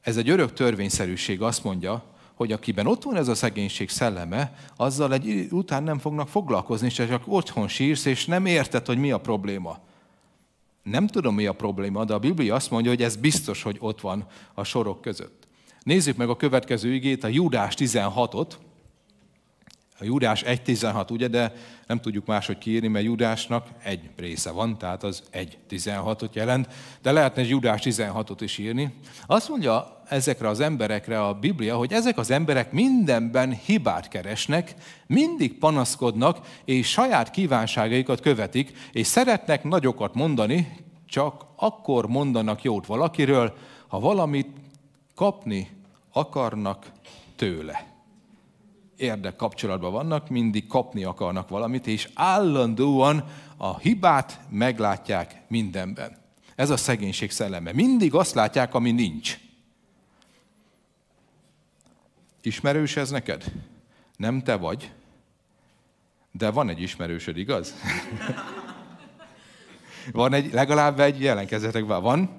ez egy örök törvényszerűség, azt mondja, hogy akiben ott van ez a szegénység szelleme, azzal egy után nem fognak foglalkozni, és csak otthon sírsz, és nem érted, hogy mi a probléma. Nem tudom, mi a probléma, de a Biblia azt mondja, hogy ez biztos, hogy ott van a sorok között. Nézzük meg a következő igét, a Júdás 16-ot, a Júdás 1.16, ugye, de nem tudjuk máshogy kiírni, mert Júdásnak egy része van, tehát az 1.16-ot jelent, de lehetne egy Júdás 16-ot is írni. Azt mondja ezekre az emberekre a Biblia, hogy ezek az emberek mindenben hibát keresnek, mindig panaszkodnak, és saját kívánságaikat követik, és szeretnek nagyokat mondani, csak akkor mondanak jót valakiről, ha valamit kapni akarnak tőle érdek kapcsolatban vannak, mindig kapni akarnak valamit, és állandóan a hibát meglátják mindenben. Ez a szegénység szelleme. Mindig azt látják, ami nincs. Ismerős ez neked? Nem te vagy, de van egy ismerősöd, igaz? van egy, legalább egy, jelenkezetek van?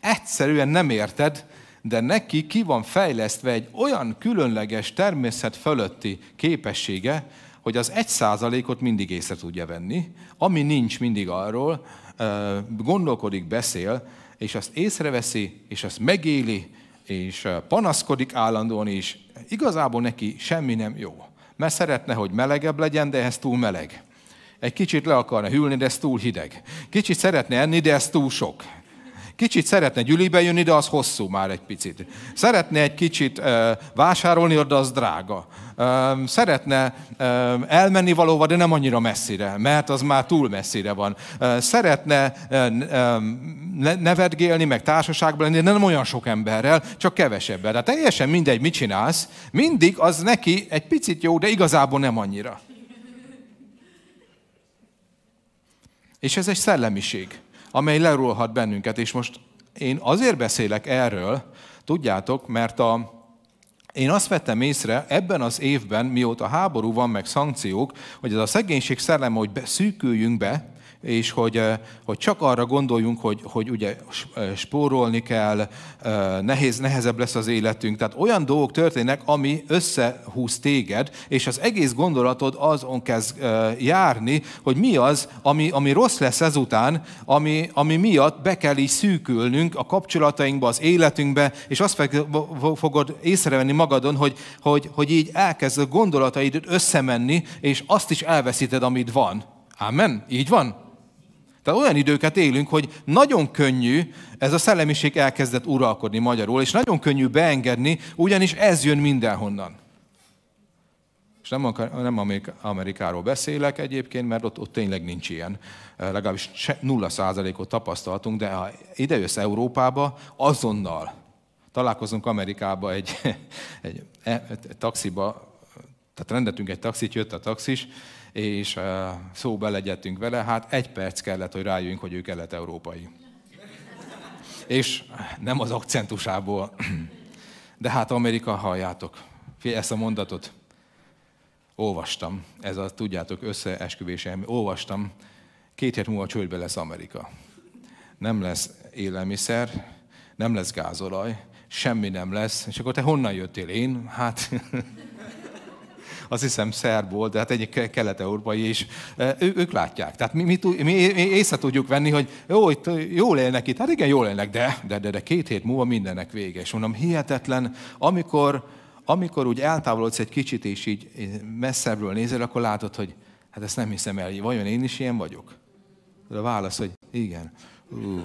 Egyszerűen nem érted, de neki ki van fejlesztve egy olyan különleges természet fölötti képessége, hogy az egy százalékot mindig észre tudja venni, ami nincs mindig arról, gondolkodik, beszél, és azt észreveszi, és azt megéli, és panaszkodik állandóan is. Igazából neki semmi nem jó. Mert szeretne, hogy melegebb legyen, de ez túl meleg. Egy kicsit le akarna hűlni, de ez túl hideg. Kicsit szeretne enni, de ez túl sok. Kicsit szeretne gyülibe jönni, de az hosszú már egy picit. Szeretne egy kicsit vásárolni, de az drága. Szeretne elmenni valóva, de nem annyira messzire, mert az már túl messzire van. Szeretne nevetgélni, meg társaságban lenni, de nem olyan sok emberrel, csak kevesebben. De teljesen mindegy, mit csinálsz, mindig az neki egy picit jó, de igazából nem annyira. És ez egy szellemiség amely lerólhat bennünket. És most én azért beszélek erről, tudjátok, mert a Én azt vettem észre ebben az évben, mióta háború van, meg szankciók, hogy ez a szegénység szelleme, hogy szűküljünk be, és hogy, eh, hogy csak arra gondoljunk, hogy, hogy ugye eh, spórolni kell, eh, nehéz, nehezebb lesz az életünk. Tehát olyan dolgok történnek, ami összehúz téged, és az egész gondolatod azon kezd járni, hogy mi az, ami, ami rossz lesz ezután, ami, ami miatt be kell így szűkülnünk a kapcsolatainkba, az életünkbe, és azt fogod észrevenni magadon, hogy, hogy, hogy így elkezd a gondolataid összemenni, és azt is elveszíted, amit van. Amen? Így van? Tehát olyan időket élünk, hogy nagyon könnyű, ez a szellemiség elkezdett uralkodni magyarul, és nagyon könnyű beengedni, ugyanis ez jön mindenhonnan. És nem, nem Amerikáról beszélek egyébként, mert ott, ott tényleg nincs ilyen. Legalábbis nulla százalékot tapasztaltunk, de ha ide jössz Európába, azonnal találkozunk Amerikába egy, egy, egy, egy taxiba, tehát rendeltünk egy taxit, jött a taxis, és szóba legyettünk vele, hát egy perc kellett, hogy rájöjjünk, hogy ő kelet-európai. És nem az akcentusából, de hát Amerika, halljátok, Figyelj, ezt a mondatot olvastam, ez a, tudjátok, összeesküvésem, olvastam, két hét múlva csődbe lesz Amerika. Nem lesz élelmiszer, nem lesz gázolaj, semmi nem lesz. És akkor te honnan jöttél? Én? Hát azt hiszem szerb volt, de hát egyik kelet-európai, e, ő, ők látják. Tehát mi, mi, mi észre tudjuk venni, hogy jó, itt jól élnek itt, hát igen, jól élnek, de, de, de, de két hét múlva mindennek vége. És mondom, hihetetlen, amikor, amikor úgy eltávolodsz egy kicsit, és így messzebbről nézel, akkor látod, hogy hát ezt nem hiszem el, vajon én is ilyen vagyok? De a válasz, hogy igen. Uh.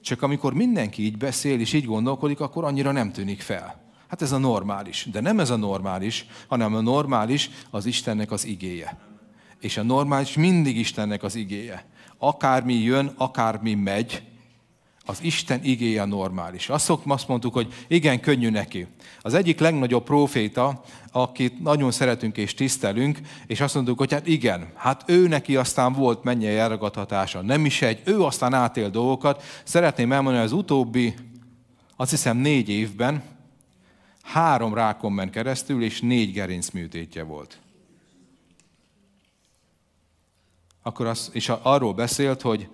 Csak amikor mindenki így beszél és így gondolkodik, akkor annyira nem tűnik fel. Hát ez a normális. De nem ez a normális, hanem a normális az Istennek az igéje. És a normális mindig Istennek az igéje. Akármi jön, akármi megy, az Isten igéje a normális. Azt, szok, azt mondtuk, hogy igen, könnyű neki. Az egyik legnagyobb proféta, akit nagyon szeretünk és tisztelünk, és azt mondtuk, hogy hát igen, hát ő neki aztán volt mennyei elragadhatása. Nem is egy, ő aztán átél dolgokat. Szeretném elmondani, hogy az utóbbi, azt hiszem négy évben, három rákon ment keresztül, és négy gerincműtétje volt. Akkor az, és arról beszélt, hogy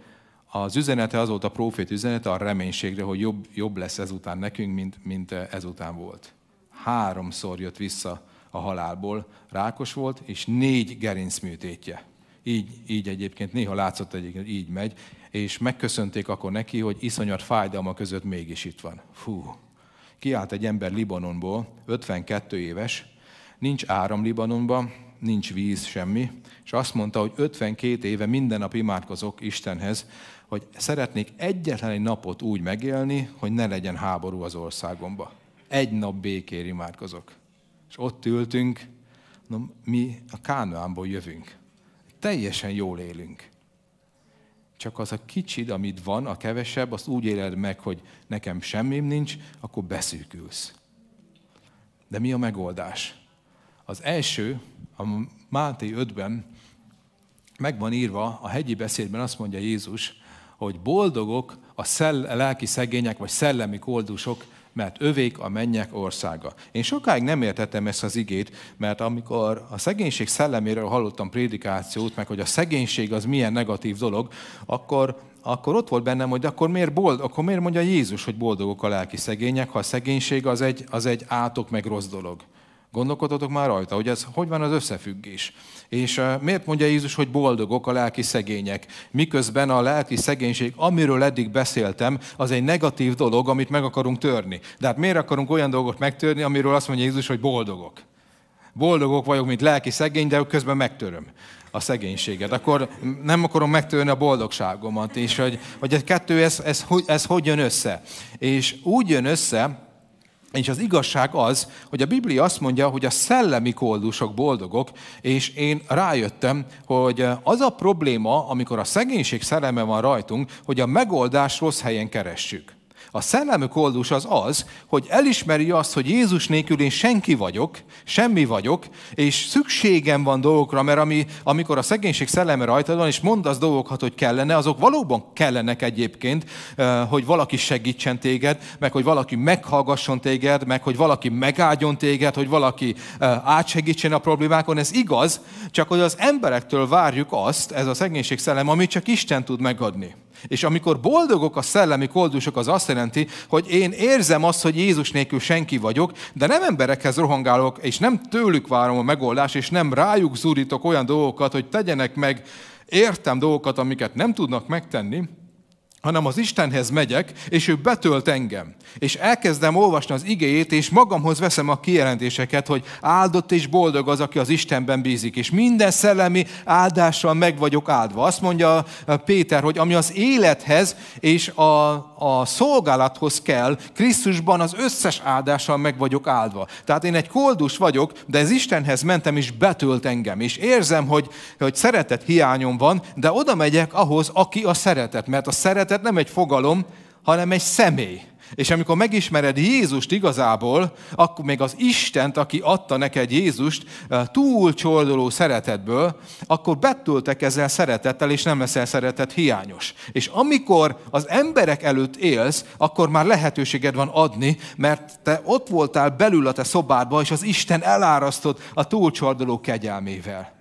az üzenete az volt a profét üzenete a reménységre, hogy jobb, jobb lesz ezután nekünk, mint, mint ezután volt. Háromszor jött vissza a halálból, rákos volt, és négy gerincműtétje. Így, így egyébként néha látszott egyébként, így megy, és megköszönték akkor neki, hogy iszonyat fájdalma között mégis itt van. Fú, kiállt egy ember Libanonból, 52 éves, nincs áram Libanonban, nincs víz, semmi, és azt mondta, hogy 52 éve minden nap imádkozok Istenhez, hogy szeretnék egyetlen egy napot úgy megélni, hogy ne legyen háború az országomba. Egy nap békér imádkozok. És ott ültünk, no, mi a Kánoánból jövünk. Teljesen jól élünk csak az a kicsid, amit van, a kevesebb, azt úgy éled meg, hogy nekem semmim nincs, akkor beszűkülsz. De mi a megoldás? Az első, a Máté 5-ben meg van írva, a hegyi beszédben azt mondja Jézus, hogy boldogok a, szell- a lelki szegények, vagy szellemi koldusok, mert övék a mennyek országa. Én sokáig nem értettem ezt az igét, mert amikor a szegénység szelleméről hallottam prédikációt, meg hogy a szegénység az milyen negatív dolog, akkor, akkor ott volt bennem, hogy akkor miért, bold, akkor miért mondja Jézus, hogy boldogok a lelki szegények, ha a szegénység az egy, az egy átok meg rossz dolog. Gondolkodhatok már rajta, hogy ez hogy van az összefüggés. És miért mondja Jézus, hogy boldogok a lelki szegények, miközben a lelki szegénység, amiről eddig beszéltem, az egy negatív dolog, amit meg akarunk törni. De hát miért akarunk olyan dolgot megtörni, amiről azt mondja Jézus, hogy boldogok? Boldogok vagyok, mint lelki szegény, de közben megtöröm a szegénységet. Akkor nem akarom megtörni a boldogságomat. És hogy, hogy egy kettő, ez, ez, ez, ez hogy jön össze? És úgy jön össze, és az igazság az, hogy a Biblia azt mondja, hogy a szellemi koldusok boldogok, és én rájöttem, hogy az a probléma, amikor a szegénység szelleme van rajtunk, hogy a megoldást rossz helyen keressük. A szellemi koldus az az, hogy elismeri azt, hogy Jézus nélkül én senki vagyok, semmi vagyok, és szükségem van dolgokra, mert ami, amikor a szegénység szelleme rajtad van, és mondasz dolgokat, hogy kellene, azok valóban kellenek egyébként, hogy valaki segítsen téged, meg hogy valaki meghallgasson téged, meg hogy valaki megáldjon téged, hogy valaki átsegítsen a problémákon. Ez igaz, csak hogy az emberektől várjuk azt, ez a szegénység szellem, amit csak Isten tud megadni. És amikor boldogok a szellemi koldusok, az azt jelenti, hogy én érzem azt, hogy Jézus nélkül senki vagyok, de nem emberekhez rohangálok, és nem tőlük várom a megoldást, és nem rájuk zúrítok olyan dolgokat, hogy tegyenek meg értem dolgokat, amiket nem tudnak megtenni, hanem az Istenhez megyek, és ő betölt engem. És elkezdem olvasni az igéjét, és magamhoz veszem a kijelentéseket, hogy áldott és boldog az, aki az Istenben bízik. És minden szellemi áldással meg vagyok áldva. Azt mondja Péter, hogy ami az élethez és a, a szolgálathoz kell, Krisztusban az összes áldással meg vagyok áldva. Tehát én egy koldus vagyok, de ez Istenhez mentem, és betölt engem. És érzem, hogy, hogy szeretet hiányom van, de oda megyek ahhoz, aki a szeretet. Mert a szeretet szeretet nem egy fogalom, hanem egy személy. És amikor megismered Jézust igazából, akkor még az Istent, aki adta neked Jézust, eh, túl csordoló szeretetből, akkor betöltek ezzel szeretettel, és nem leszel szeretet hiányos. És amikor az emberek előtt élsz, akkor már lehetőséged van adni, mert te ott voltál belül a te szobádba, és az Isten elárasztott a túlcsordoló kegyelmével.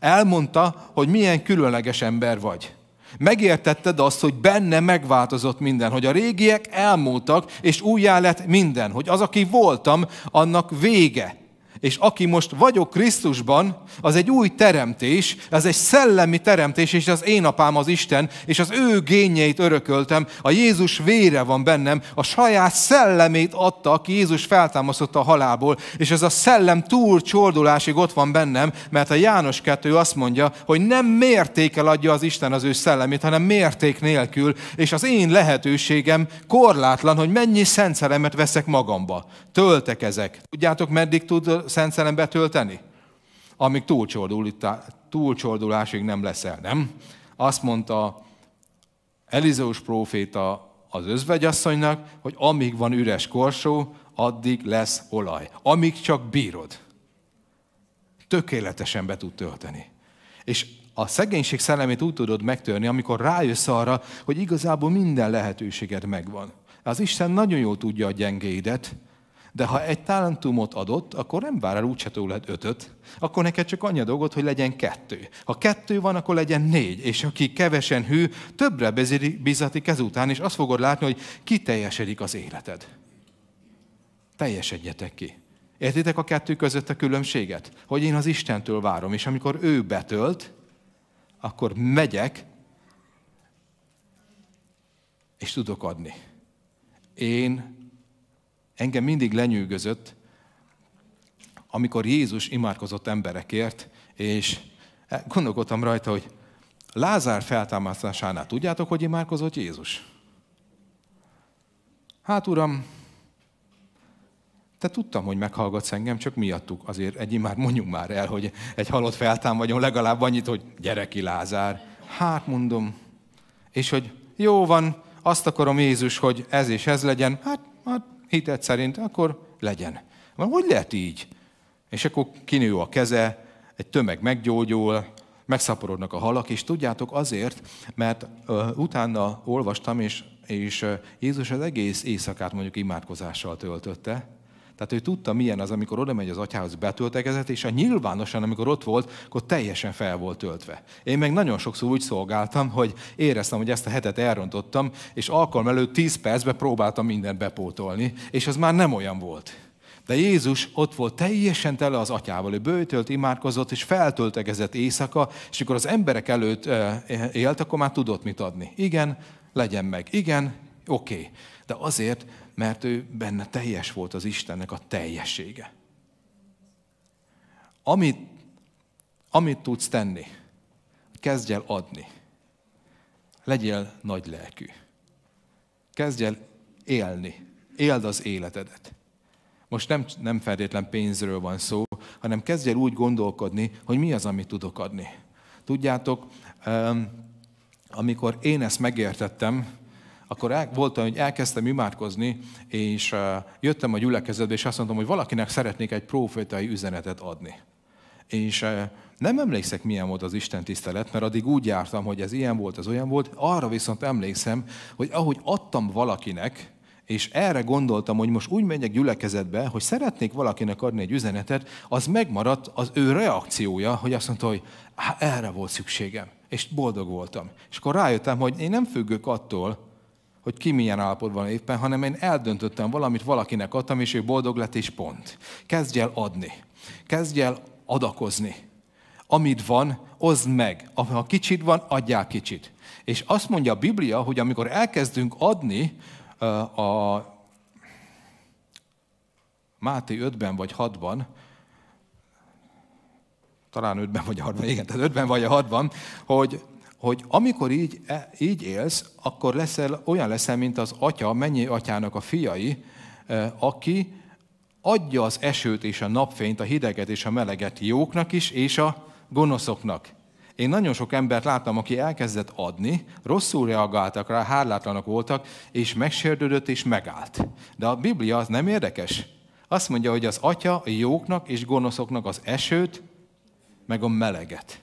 Elmondta, hogy milyen különleges ember vagy. Megértetted azt, hogy benne megváltozott minden, hogy a régiek elmúltak, és újjá lett minden, hogy az, aki voltam, annak vége. És aki most vagyok Krisztusban, az egy új teremtés, ez egy szellemi teremtés, és az én apám az Isten, és az ő génjeit örököltem, a Jézus vére van bennem, a saját szellemét adta, aki Jézus feltámasztotta a halálból, és ez a szellem túl csordulásig ott van bennem, mert a János 2 azt mondja, hogy nem mértékel adja az Isten az ő szellemét, hanem mérték nélkül, és az én lehetőségem korlátlan, hogy mennyi szent szellemet veszek magamba. Töltek ezek. Tudjátok, meddig tud Szent Szellem betölteni? Amíg túlcsordulásig nem leszel, nem? Azt mondta Elizeus próféta az özvegyasszonynak, hogy amíg van üres korsó, addig lesz olaj. Amíg csak bírod. Tökéletesen be tud tölteni. És a szegénység szellemét úgy tudod megtörni, amikor rájössz arra, hogy igazából minden lehetőséged megvan. Az Isten nagyon jól tudja a gyengéidet, de ha egy talentumot adott, akkor nem vár el úgyse tőled ötöt, akkor neked csak annyi a dolgot, hogy legyen kettő. Ha kettő van, akkor legyen négy, és aki kevesen hű, többre bizatik ezután, és azt fogod látni, hogy kiteljesedik az életed. Teljesedjetek ki. Értitek a kettő között a különbséget? Hogy én az Istentől várom, és amikor ő betölt, akkor megyek, és tudok adni. Én Engem mindig lenyűgözött, amikor Jézus imádkozott emberekért, és gondolkodtam rajta, hogy Lázár feltámasztásánál tudjátok, hogy imádkozott Jézus? Hát uram, te tudtam, hogy meghallgatsz engem, csak miattuk azért egy már mondjuk már el, hogy egy halott feltámadjon legalább annyit, hogy gyere ki Lázár. Hát mondom, és hogy jó van, azt akarom Jézus, hogy ez és ez legyen, hát, hát hitet szerint, akkor legyen. Van, hogy lehet így? És akkor kinő a keze, egy tömeg meggyógyul, megszaporodnak a halak, és tudjátok azért, mert uh, utána olvastam, és, és uh, Jézus az egész éjszakát mondjuk imádkozással töltötte, tehát ő tudta, milyen az, amikor oda megy az atyához betöltekezett, és a nyilvánosan, amikor ott volt, akkor teljesen fel volt töltve. Én meg nagyon sokszor úgy szolgáltam, hogy éreztem, hogy ezt a hetet elrontottam, és alkalom előtt 10 percben próbáltam mindent bepótolni, és az már nem olyan volt. De Jézus ott volt teljesen tele az atyával, ő bőtölt, imádkozott, és feltöltegezett éjszaka, és amikor az emberek előtt élt, akkor már tudott mit adni. Igen, legyen meg. Igen, oké. Okay. De azért, mert ő benne teljes volt az Istennek a teljessége. Amit, amit tudsz tenni, kezdj el adni. Legyél nagy lelkű. Kezdj el élni. Éld az életedet. Most nem, nem feltétlen pénzről van szó, hanem kezdj el úgy gondolkodni, hogy mi az, amit tudok adni. Tudjátok, amikor én ezt megértettem, akkor el, voltam, hogy elkezdtem imádkozni, és jöttem a gyülekezetbe, és azt mondtam, hogy valakinek szeretnék egy profétai üzenetet adni. És nem emlékszek, milyen volt az Isten tisztelet, mert addig úgy jártam, hogy ez ilyen volt, ez olyan volt. Arra viszont emlékszem, hogy ahogy adtam valakinek, és erre gondoltam, hogy most úgy megyek gyülekezetbe, hogy szeretnék valakinek adni egy üzenetet, az megmaradt az ő reakciója, hogy azt mondta, hogy erre volt szükségem, és boldog voltam. És akkor rájöttem, hogy én nem függök attól, hogy ki milyen állapotban éppen, hanem én eldöntöttem valamit, valakinek adtam, és ő boldog lett, és pont. Kezdj el adni. Kezdj el adakozni. Amit van, oszd meg. Ha kicsit van, adjál kicsit. És azt mondja a Biblia, hogy amikor elkezdünk adni, a Máté 5-ben vagy 6-ban, talán 5-ben vagy 6-ban, igen, tehát 5-ben vagy a 6-ban, hogy, hogy amikor így, e, így élsz, akkor leszel, olyan leszel, mint az atya, mennyi atyának a fiai, aki adja az esőt és a napfényt, a hideget és a meleget jóknak is, és a gonoszoknak. Én nagyon sok embert láttam, aki elkezdett adni, rosszul reagáltak rá, hálátlanak voltak, és megserdődött és megállt. De a Biblia az nem érdekes. Azt mondja, hogy az atya jóknak és gonoszoknak az esőt, meg a meleget.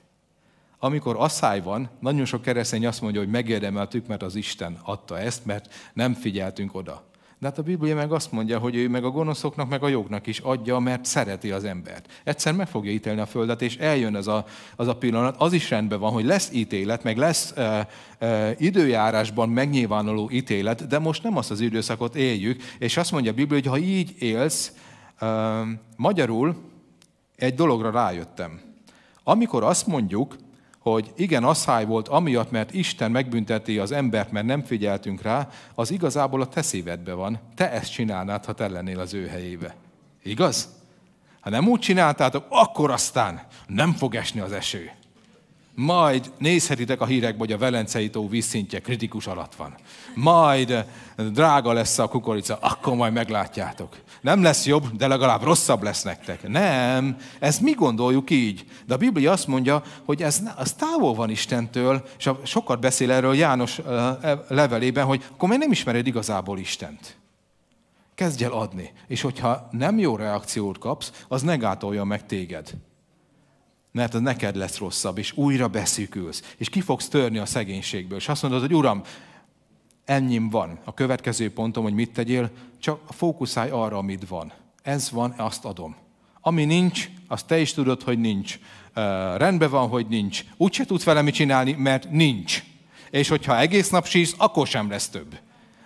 Amikor asszály van, nagyon sok keresztény azt mondja, hogy megérdemeltük, mert az Isten adta ezt, mert nem figyeltünk oda. De hát a Biblia meg azt mondja, hogy ő meg a gonoszoknak, meg a jognak is adja, mert szereti az embert. Egyszer meg fogja ítélni a földet, és eljön az a, az a pillanat. Az is rendben van, hogy lesz ítélet, meg lesz e, e, időjárásban megnyilvánuló ítélet, de most nem azt az időszakot éljük, és azt mondja a Biblia, hogy ha így élsz, e, magyarul egy dologra rájöttem. Amikor azt mondjuk, hogy igen, asszály volt amiatt, mert Isten megbünteti az embert, mert nem figyeltünk rá, az igazából a te szívedben van. Te ezt csinálnád, ha te lennél az ő helyébe. Igaz? Ha nem úgy csináltátok, akkor aztán nem fog esni az eső. Majd nézhetitek a hírekbe, hogy a Velencei tó vízszintje kritikus alatt van. Majd drága lesz a kukorica, akkor majd meglátjátok. Nem lesz jobb, de legalább rosszabb lesz nektek. Nem, ezt mi gondoljuk így. De a Biblia azt mondja, hogy ez az távol van Istentől, és sokat beszél erről János e, levelében, hogy akkor még nem ismered igazából Istent. Kezdj el adni. És hogyha nem jó reakciót kapsz, az negátolja meg téged mert az neked lesz rosszabb, és újra beszűkülsz, és ki fogsz törni a szegénységből, és azt mondod, hogy Uram, ennyim van. A következő pontom, hogy mit tegyél, csak fókuszálj arra, amit van. Ez van, azt adom. Ami nincs, azt te is tudod, hogy nincs. Uh, rendben van, hogy nincs. Úgyse tudsz vele mit csinálni, mert nincs. És hogyha egész nap sírsz, akkor sem lesz több.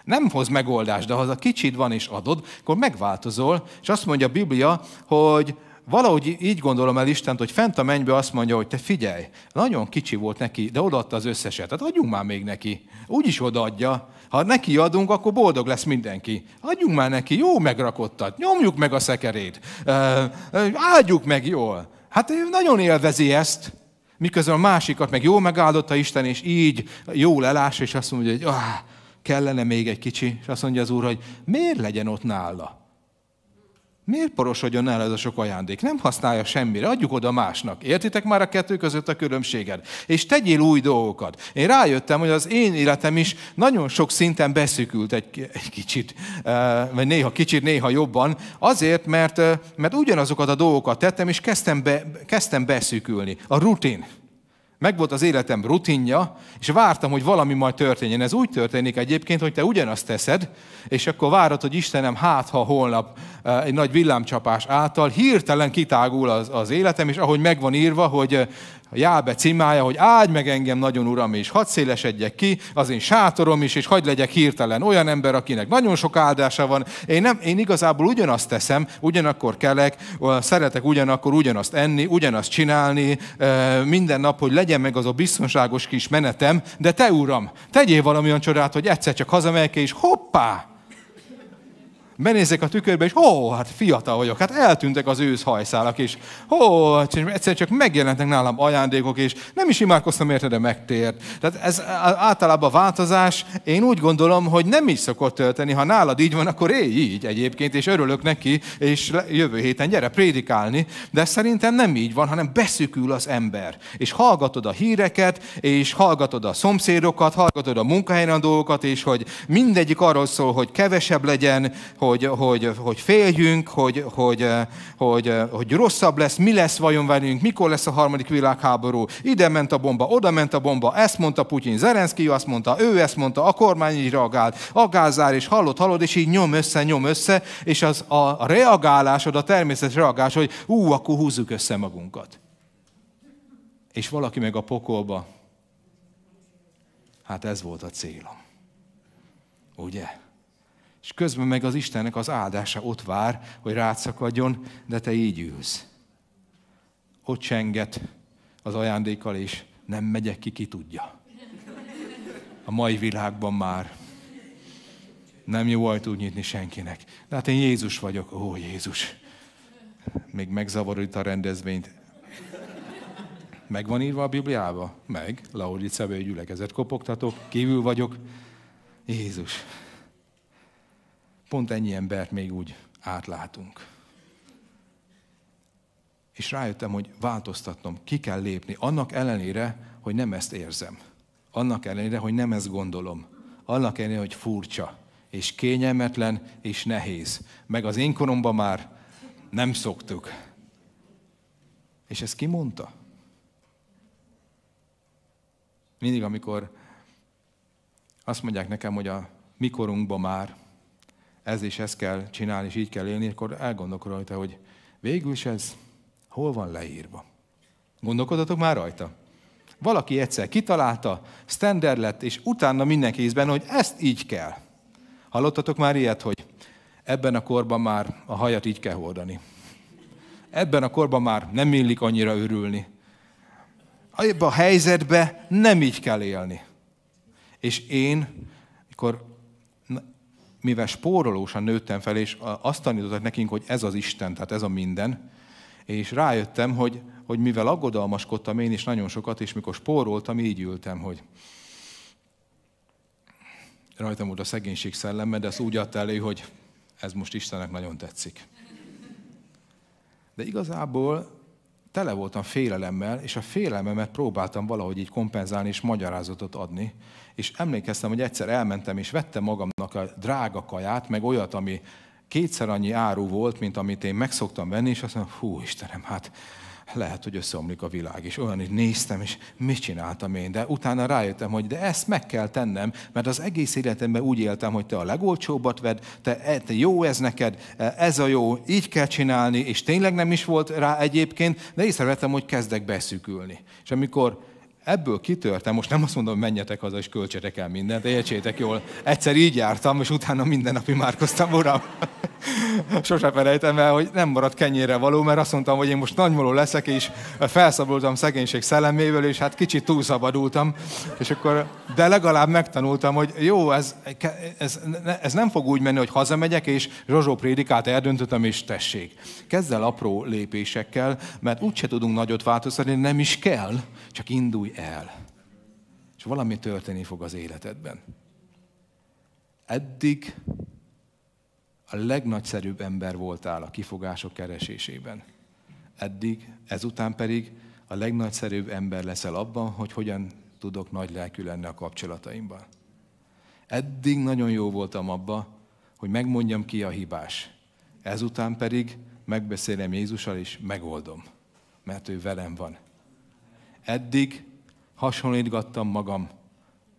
Nem hoz megoldást, de ha az a kicsit van és adod, akkor megváltozol, és azt mondja a Biblia, hogy valahogy így gondolom el Istent, hogy fent a mennybe azt mondja, hogy te figyelj, nagyon kicsi volt neki, de odaadta az összeset. Tehát adjunk már még neki. Úgy is odaadja. Ha neki adunk, akkor boldog lesz mindenki. Adjunk már neki, jó megrakottat, nyomjuk meg a szekerét, áldjuk meg jól. Hát ő nagyon élvezi ezt, miközben a másikat meg jól megáldotta Isten, és így jól elás, és azt mondja, hogy ah, kellene még egy kicsi, és azt mondja az Úr, hogy miért legyen ott nála? Miért porosodjon el ez a sok ajándék? Nem használja semmire, adjuk oda másnak. Értitek már a kettő között a különbséget? És tegyél új dolgokat. Én rájöttem, hogy az én életem is nagyon sok szinten beszűkült egy, egy kicsit, eh, vagy néha kicsit, néha jobban, azért, mert, eh, mert ugyanazokat a dolgokat tettem, és kezdtem, be, kezdtem beszűkülni. A rutin. Megvolt az életem rutinja, és vártam, hogy valami majd történjen. Ez úgy történik egyébként, hogy te ugyanazt teszed, és akkor várod, hogy Istenem, hát ha holnap eh, egy nagy villámcsapás által hirtelen kitágul az, az életem, és ahogy megvan írva, hogy eh, Jábe cimája, hogy áldj meg engem nagyon uram, és hadd szélesedjek ki, az én sátorom is, és hagyd legyek hirtelen olyan ember, akinek nagyon sok áldása van. Én, nem, én igazából ugyanazt teszem, ugyanakkor kelek, szeretek ugyanakkor ugyanazt enni, ugyanazt csinálni, minden nap, hogy legyen meg az a biztonságos kis menetem, de te uram, tegyél valami olyan csodát, hogy egyszer csak hazamegyek, és hoppá, benézek a tükörbe, és ó, hát fiatal vagyok, hát eltűntek az ősz hajszálak, és ó, hát egyszer csak megjelentek nálam ajándékok, és nem is imádkoztam érte, de megtért. Tehát ez általában a változás, én úgy gondolom, hogy nem is szokott tölteni. Ha nálad így van, akkor élj így egyébként, és örülök neki, és jövő héten gyere prédikálni, de szerintem nem így van, hanem beszükül az ember. És hallgatod a híreket, és hallgatod a szomszédokat, hallgatod a munkahelyen a dolgokat, és hogy mindegyik arról szól, hogy kevesebb legyen, hogy, hogy, hogy féljünk, hogy, hogy, hogy, hogy rosszabb lesz, mi lesz vajon velünk, mikor lesz a harmadik világháború, ide ment a bomba, oda ment a bomba, ezt mondta Putyin, Zelenszky azt mondta, ő ezt mondta, a kormány így reagált, a gázár, és hallod, hallod, és így nyom össze, nyom össze, és az a reagálásod, a természetes reagálás, hogy ú, akkor húzzuk össze magunkat. És valaki meg a pokolba, hát ez volt a célom. Ugye? És közben meg az Istennek az áldása ott vár, hogy rátszakadjon, de te így ülsz. Ott csenget az ajándékkal, és nem megyek ki, ki tudja. A mai világban már nem jó ajtót nyitni senkinek. De hát én Jézus vagyok. Ó, Jézus. Még megzavarít a rendezvényt. Meg van írva a Bibliába? Meg. Laodicebe egy gyülekezet kopogtatok, kívül vagyok. Jézus. Pont ennyi embert még úgy átlátunk. És rájöttem, hogy változtatnom, ki kell lépni, annak ellenére, hogy nem ezt érzem. Annak ellenére, hogy nem ezt gondolom. Annak ellenére, hogy furcsa, és kényelmetlen, és nehéz. Meg az én koromban már nem szoktuk. És ezt ki mondta? Mindig, amikor azt mondják nekem, hogy a mikorunkban már ez és ezt kell csinálni, és így kell élni, akkor elgondolkodok rajta, hogy végül is ez hol van leírva. Gondolkodatok már rajta? Valaki egyszer kitalálta, standard lett, és utána mindenki ízben, hogy ezt így kell. Hallottatok már ilyet, hogy ebben a korban már a hajat így kell hordani. Ebben a korban már nem illik annyira örülni. Ebben a helyzetben nem így kell élni. És én, mikor mivel spórolósan nőttem fel, és azt tanítottak nekünk, hogy ez az Isten, tehát ez a minden, és rájöttem, hogy, hogy mivel aggodalmaskodtam én is nagyon sokat, és mikor spóroltam, így ültem, hogy rajtam volt a szegénység szelleme, de ezt úgy adta elő, hogy ez most Istennek nagyon tetszik. De igazából tele voltam félelemmel, és a félelmemet próbáltam valahogy így kompenzálni és magyarázatot adni. És emlékeztem, hogy egyszer elmentem, és vettem magamnak a drága kaját, meg olyat, ami kétszer annyi áru volt, mint amit én megszoktam venni, és azt mondom, hú Istenem, hát lehet, hogy összeomlik a világ. És olyan, hogy néztem, és mit csináltam én. De utána rájöttem, hogy de ezt meg kell tennem, mert az egész életemben úgy éltem, hogy te a legolcsóbbat vedd, te, te jó ez neked, ez a jó, így kell csinálni, és tényleg nem is volt rá egyébként, de észrevettem, hogy kezdek beszűkülni. És amikor ebből kitörtem, most nem azt mondom, hogy menjetek haza és költsetek el mindent, értsétek jól. Egyszer így jártam, és utána minden nap imádkoztam, uram. Sose felejtem el, hogy nem maradt kenyére való, mert azt mondtam, hogy én most nagymoló leszek, és felszabadultam szegénység szelleméből, és hát kicsit túlszabadultam. És akkor, de legalább megtanultam, hogy jó, ez, ez, ez nem fog úgy menni, hogy hazamegyek, és Zsozsó prédikát eldöntöttem, és tessék. Kezd el apró lépésekkel, mert úgyse tudunk nagyot változtatni, nem is kell, csak indulj el. És valami történni fog az életedben. Eddig a legnagyszerűbb ember voltál a kifogások keresésében. Eddig, ezután pedig a legnagyszerűbb ember leszel abban, hogy hogyan tudok nagy lelkű lenni a kapcsolataimban. Eddig nagyon jó voltam abba, hogy megmondjam ki a hibás. Ezután pedig megbeszélem Jézussal, és megoldom, mert ő velem van. Eddig hasonlítgattam magam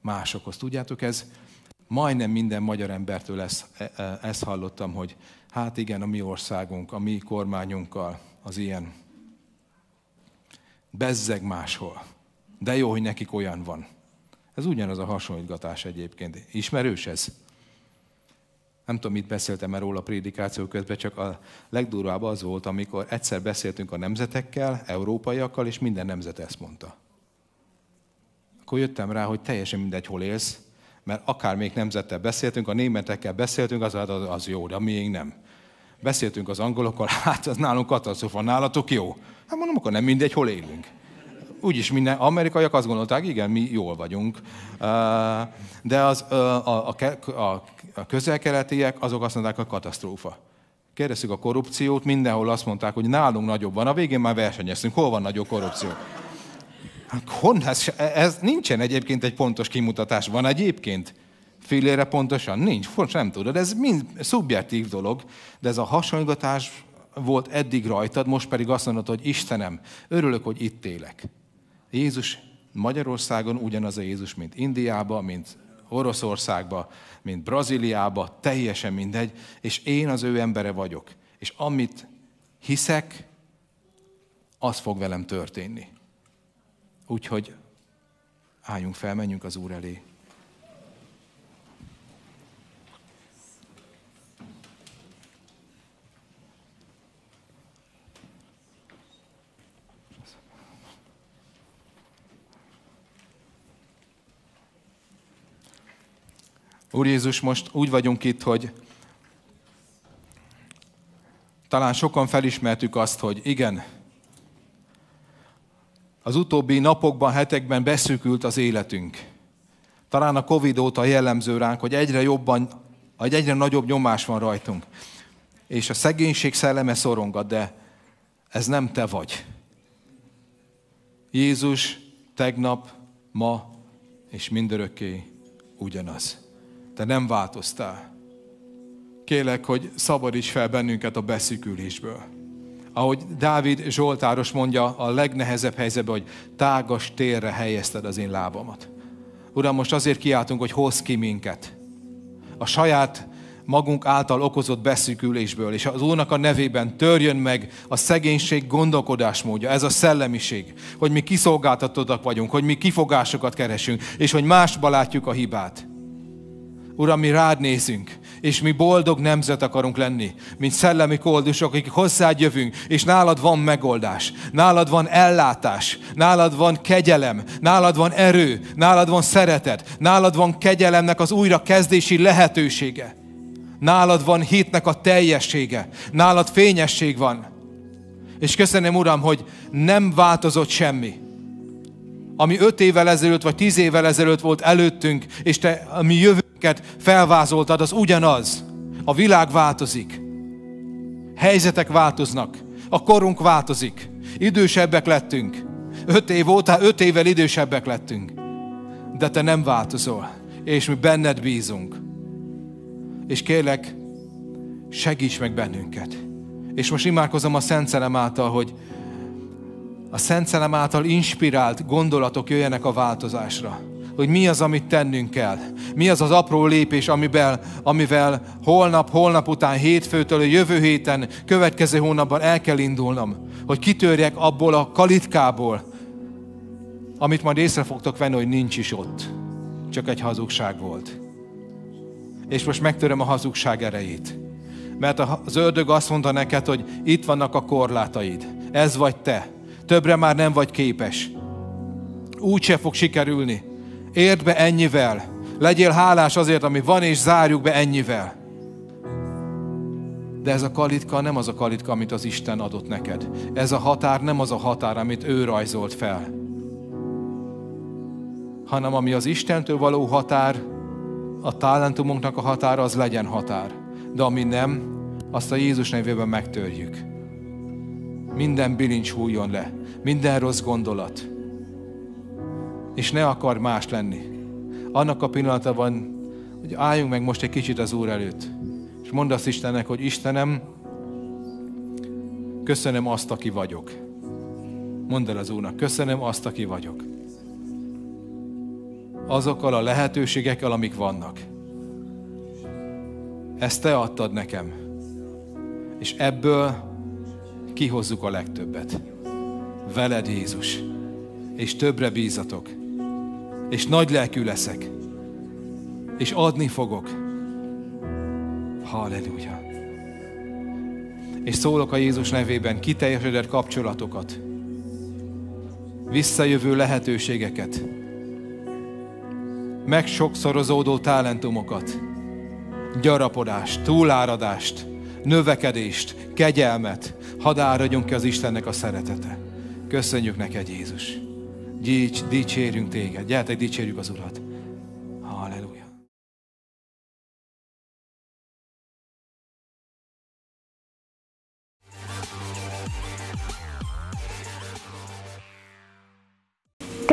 másokhoz. Tudjátok, ez majdnem minden magyar embertől ezt, e, e, ezt hallottam, hogy hát igen, a mi országunk, a mi kormányunkkal az ilyen bezzeg máshol. De jó, hogy nekik olyan van. Ez ugyanaz a hasonlítgatás egyébként. Ismerős ez? Nem tudom, mit beszéltem erről a prédikáció közben, csak a legdurvább az volt, amikor egyszer beszéltünk a nemzetekkel, európaiakkal, és minden nemzet ezt mondta. Akkor jöttem rá, hogy teljesen mindegy, hol élsz, mert akár még nemzettel beszéltünk, a németekkel beszéltünk, az, az, az jó, de a miénk nem. Beszéltünk az angolokkal, hát az nálunk katasztrofa, nálatok jó. Hát mondom, akkor nem mindegy, hol élünk. Úgyis minden, amerikaiak azt gondolták, igen, mi jól vagyunk. De az, a, a, a, a közel-keletiek, azok azt mondták, hogy katasztrófa. Kérdezzük a korrupciót, mindenhol azt mondták, hogy nálunk nagyobb van. A végén már versenyeztünk, hol van nagyobb korrupció? Hát honnan? Ez, ez nincsen egyébként egy pontos kimutatás. Van egyébként? Félére pontosan? Nincs, most nem tudod. Ez mind szubjektív dolog, de ez a hasonlítás volt eddig rajtad, most pedig azt mondod, hogy Istenem, örülök, hogy itt élek. Jézus Magyarországon ugyanaz a Jézus, mint Indiában, mint Oroszországban, mint Brazíliában, teljesen mindegy, és én az ő embere vagyok. És amit hiszek, az fog velem történni. Úgyhogy álljunk fel, menjünk az Úr elé. Úr Jézus, most úgy vagyunk itt, hogy talán sokan felismertük azt, hogy igen, az utóbbi napokban, hetekben beszűkült az életünk. Talán a Covid óta jellemző ránk, hogy egyre jobban, vagy egyre nagyobb nyomás van rajtunk. És a szegénység szelleme szorongat, de ez nem te vagy. Jézus tegnap, ma és mindörökké ugyanaz. Te nem változtál. Kélek, hogy szabadíts fel bennünket a beszűkülésből ahogy Dávid Zsoltáros mondja a legnehezebb helyzetben, hogy tágas térre helyezted az én lábamat. Uram, most azért kiáltunk, hogy hozz ki minket. A saját magunk által okozott beszűkülésből, és az Úrnak a nevében törjön meg a szegénység gondolkodásmódja, ez a szellemiség, hogy mi kiszolgáltatottak vagyunk, hogy mi kifogásokat keresünk, és hogy másba látjuk a hibát. Uram, mi rád nézünk, és mi boldog nemzet akarunk lenni, mint szellemi koldusok, akik hozzád jövünk, és nálad van megoldás, nálad van ellátás, nálad van kegyelem, nálad van erő, nálad van szeretet, nálad van kegyelemnek az újra kezdési lehetősége. Nálad van hitnek a teljessége, nálad fényesség van. És köszönöm, Uram, hogy nem változott semmi. Ami öt évvel ezelőtt, vagy tíz évvel ezelőtt volt előttünk, és te a mi jövő felvázoltad, az ugyanaz. A világ változik. Helyzetek változnak. A korunk változik. Idősebbek lettünk. Öt év óta, öt évvel idősebbek lettünk. De te nem változol. És mi benned bízunk. És kérlek, segíts meg bennünket. És most imádkozom a Szent Szelem által, hogy a Szent Szelem által inspirált gondolatok jöjjenek a változásra hogy mi az, amit tennünk kell. Mi az az apró lépés, amivel, amivel holnap, holnap után, hétfőtől, a jövő héten, következő hónapban el kell indulnom. Hogy kitörjek abból a kalitkából, amit majd észre fogtok venni, hogy nincs is ott. Csak egy hazugság volt. És most megtöröm a hazugság erejét. Mert az ördög azt mondta neked, hogy itt vannak a korlátaid. Ez vagy te. Többre már nem vagy képes. Úgy se fog sikerülni. Érd be ennyivel. Legyél hálás azért, ami van, és zárjuk be ennyivel. De ez a kalitka nem az a kalitka, amit az Isten adott neked. Ez a határ nem az a határ, amit ő rajzolt fel. Hanem ami az Istentől való határ, a talentumunknak a határa, az legyen határ. De ami nem, azt a Jézus nevében megtörjük. Minden bilincs hújjon le, minden rossz gondolat, és ne akar más lenni. Annak a pillanatban, hogy álljunk meg most egy kicsit az Úr előtt, és mondd azt Istennek, hogy Istenem, köszönöm azt, aki vagyok. Mondd el az Úrnak, köszönöm azt, aki vagyok. Azokkal a lehetőségekkel, amik vannak. Ezt Te adtad nekem. És ebből kihozzuk a legtöbbet. Veled Jézus. És többre bízatok és nagy lelkű leszek, és adni fogok. Halleluja. És szólok a Jézus nevében kiteljesedett kapcsolatokat, visszajövő lehetőségeket, meg sokszorozódó talentumokat, gyarapodást, túláradást, növekedést, kegyelmet, hadd áradjon ki az Istennek a szeretete. Köszönjük neked, Jézus. Dics, dicsérjünk téged. Gyertek, dicsérjük az Urat.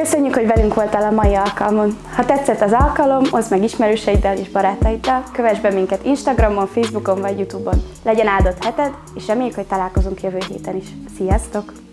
Köszönjük, hogy velünk voltál a mai alkalmon. Ha tetszett az alkalom, oszd meg ismerőseiddel és barátaiddal, kövess be minket Instagramon, Facebookon vagy Youtube-on. Legyen áldott heted, és reméljük, hogy találkozunk jövő héten is. Sziasztok!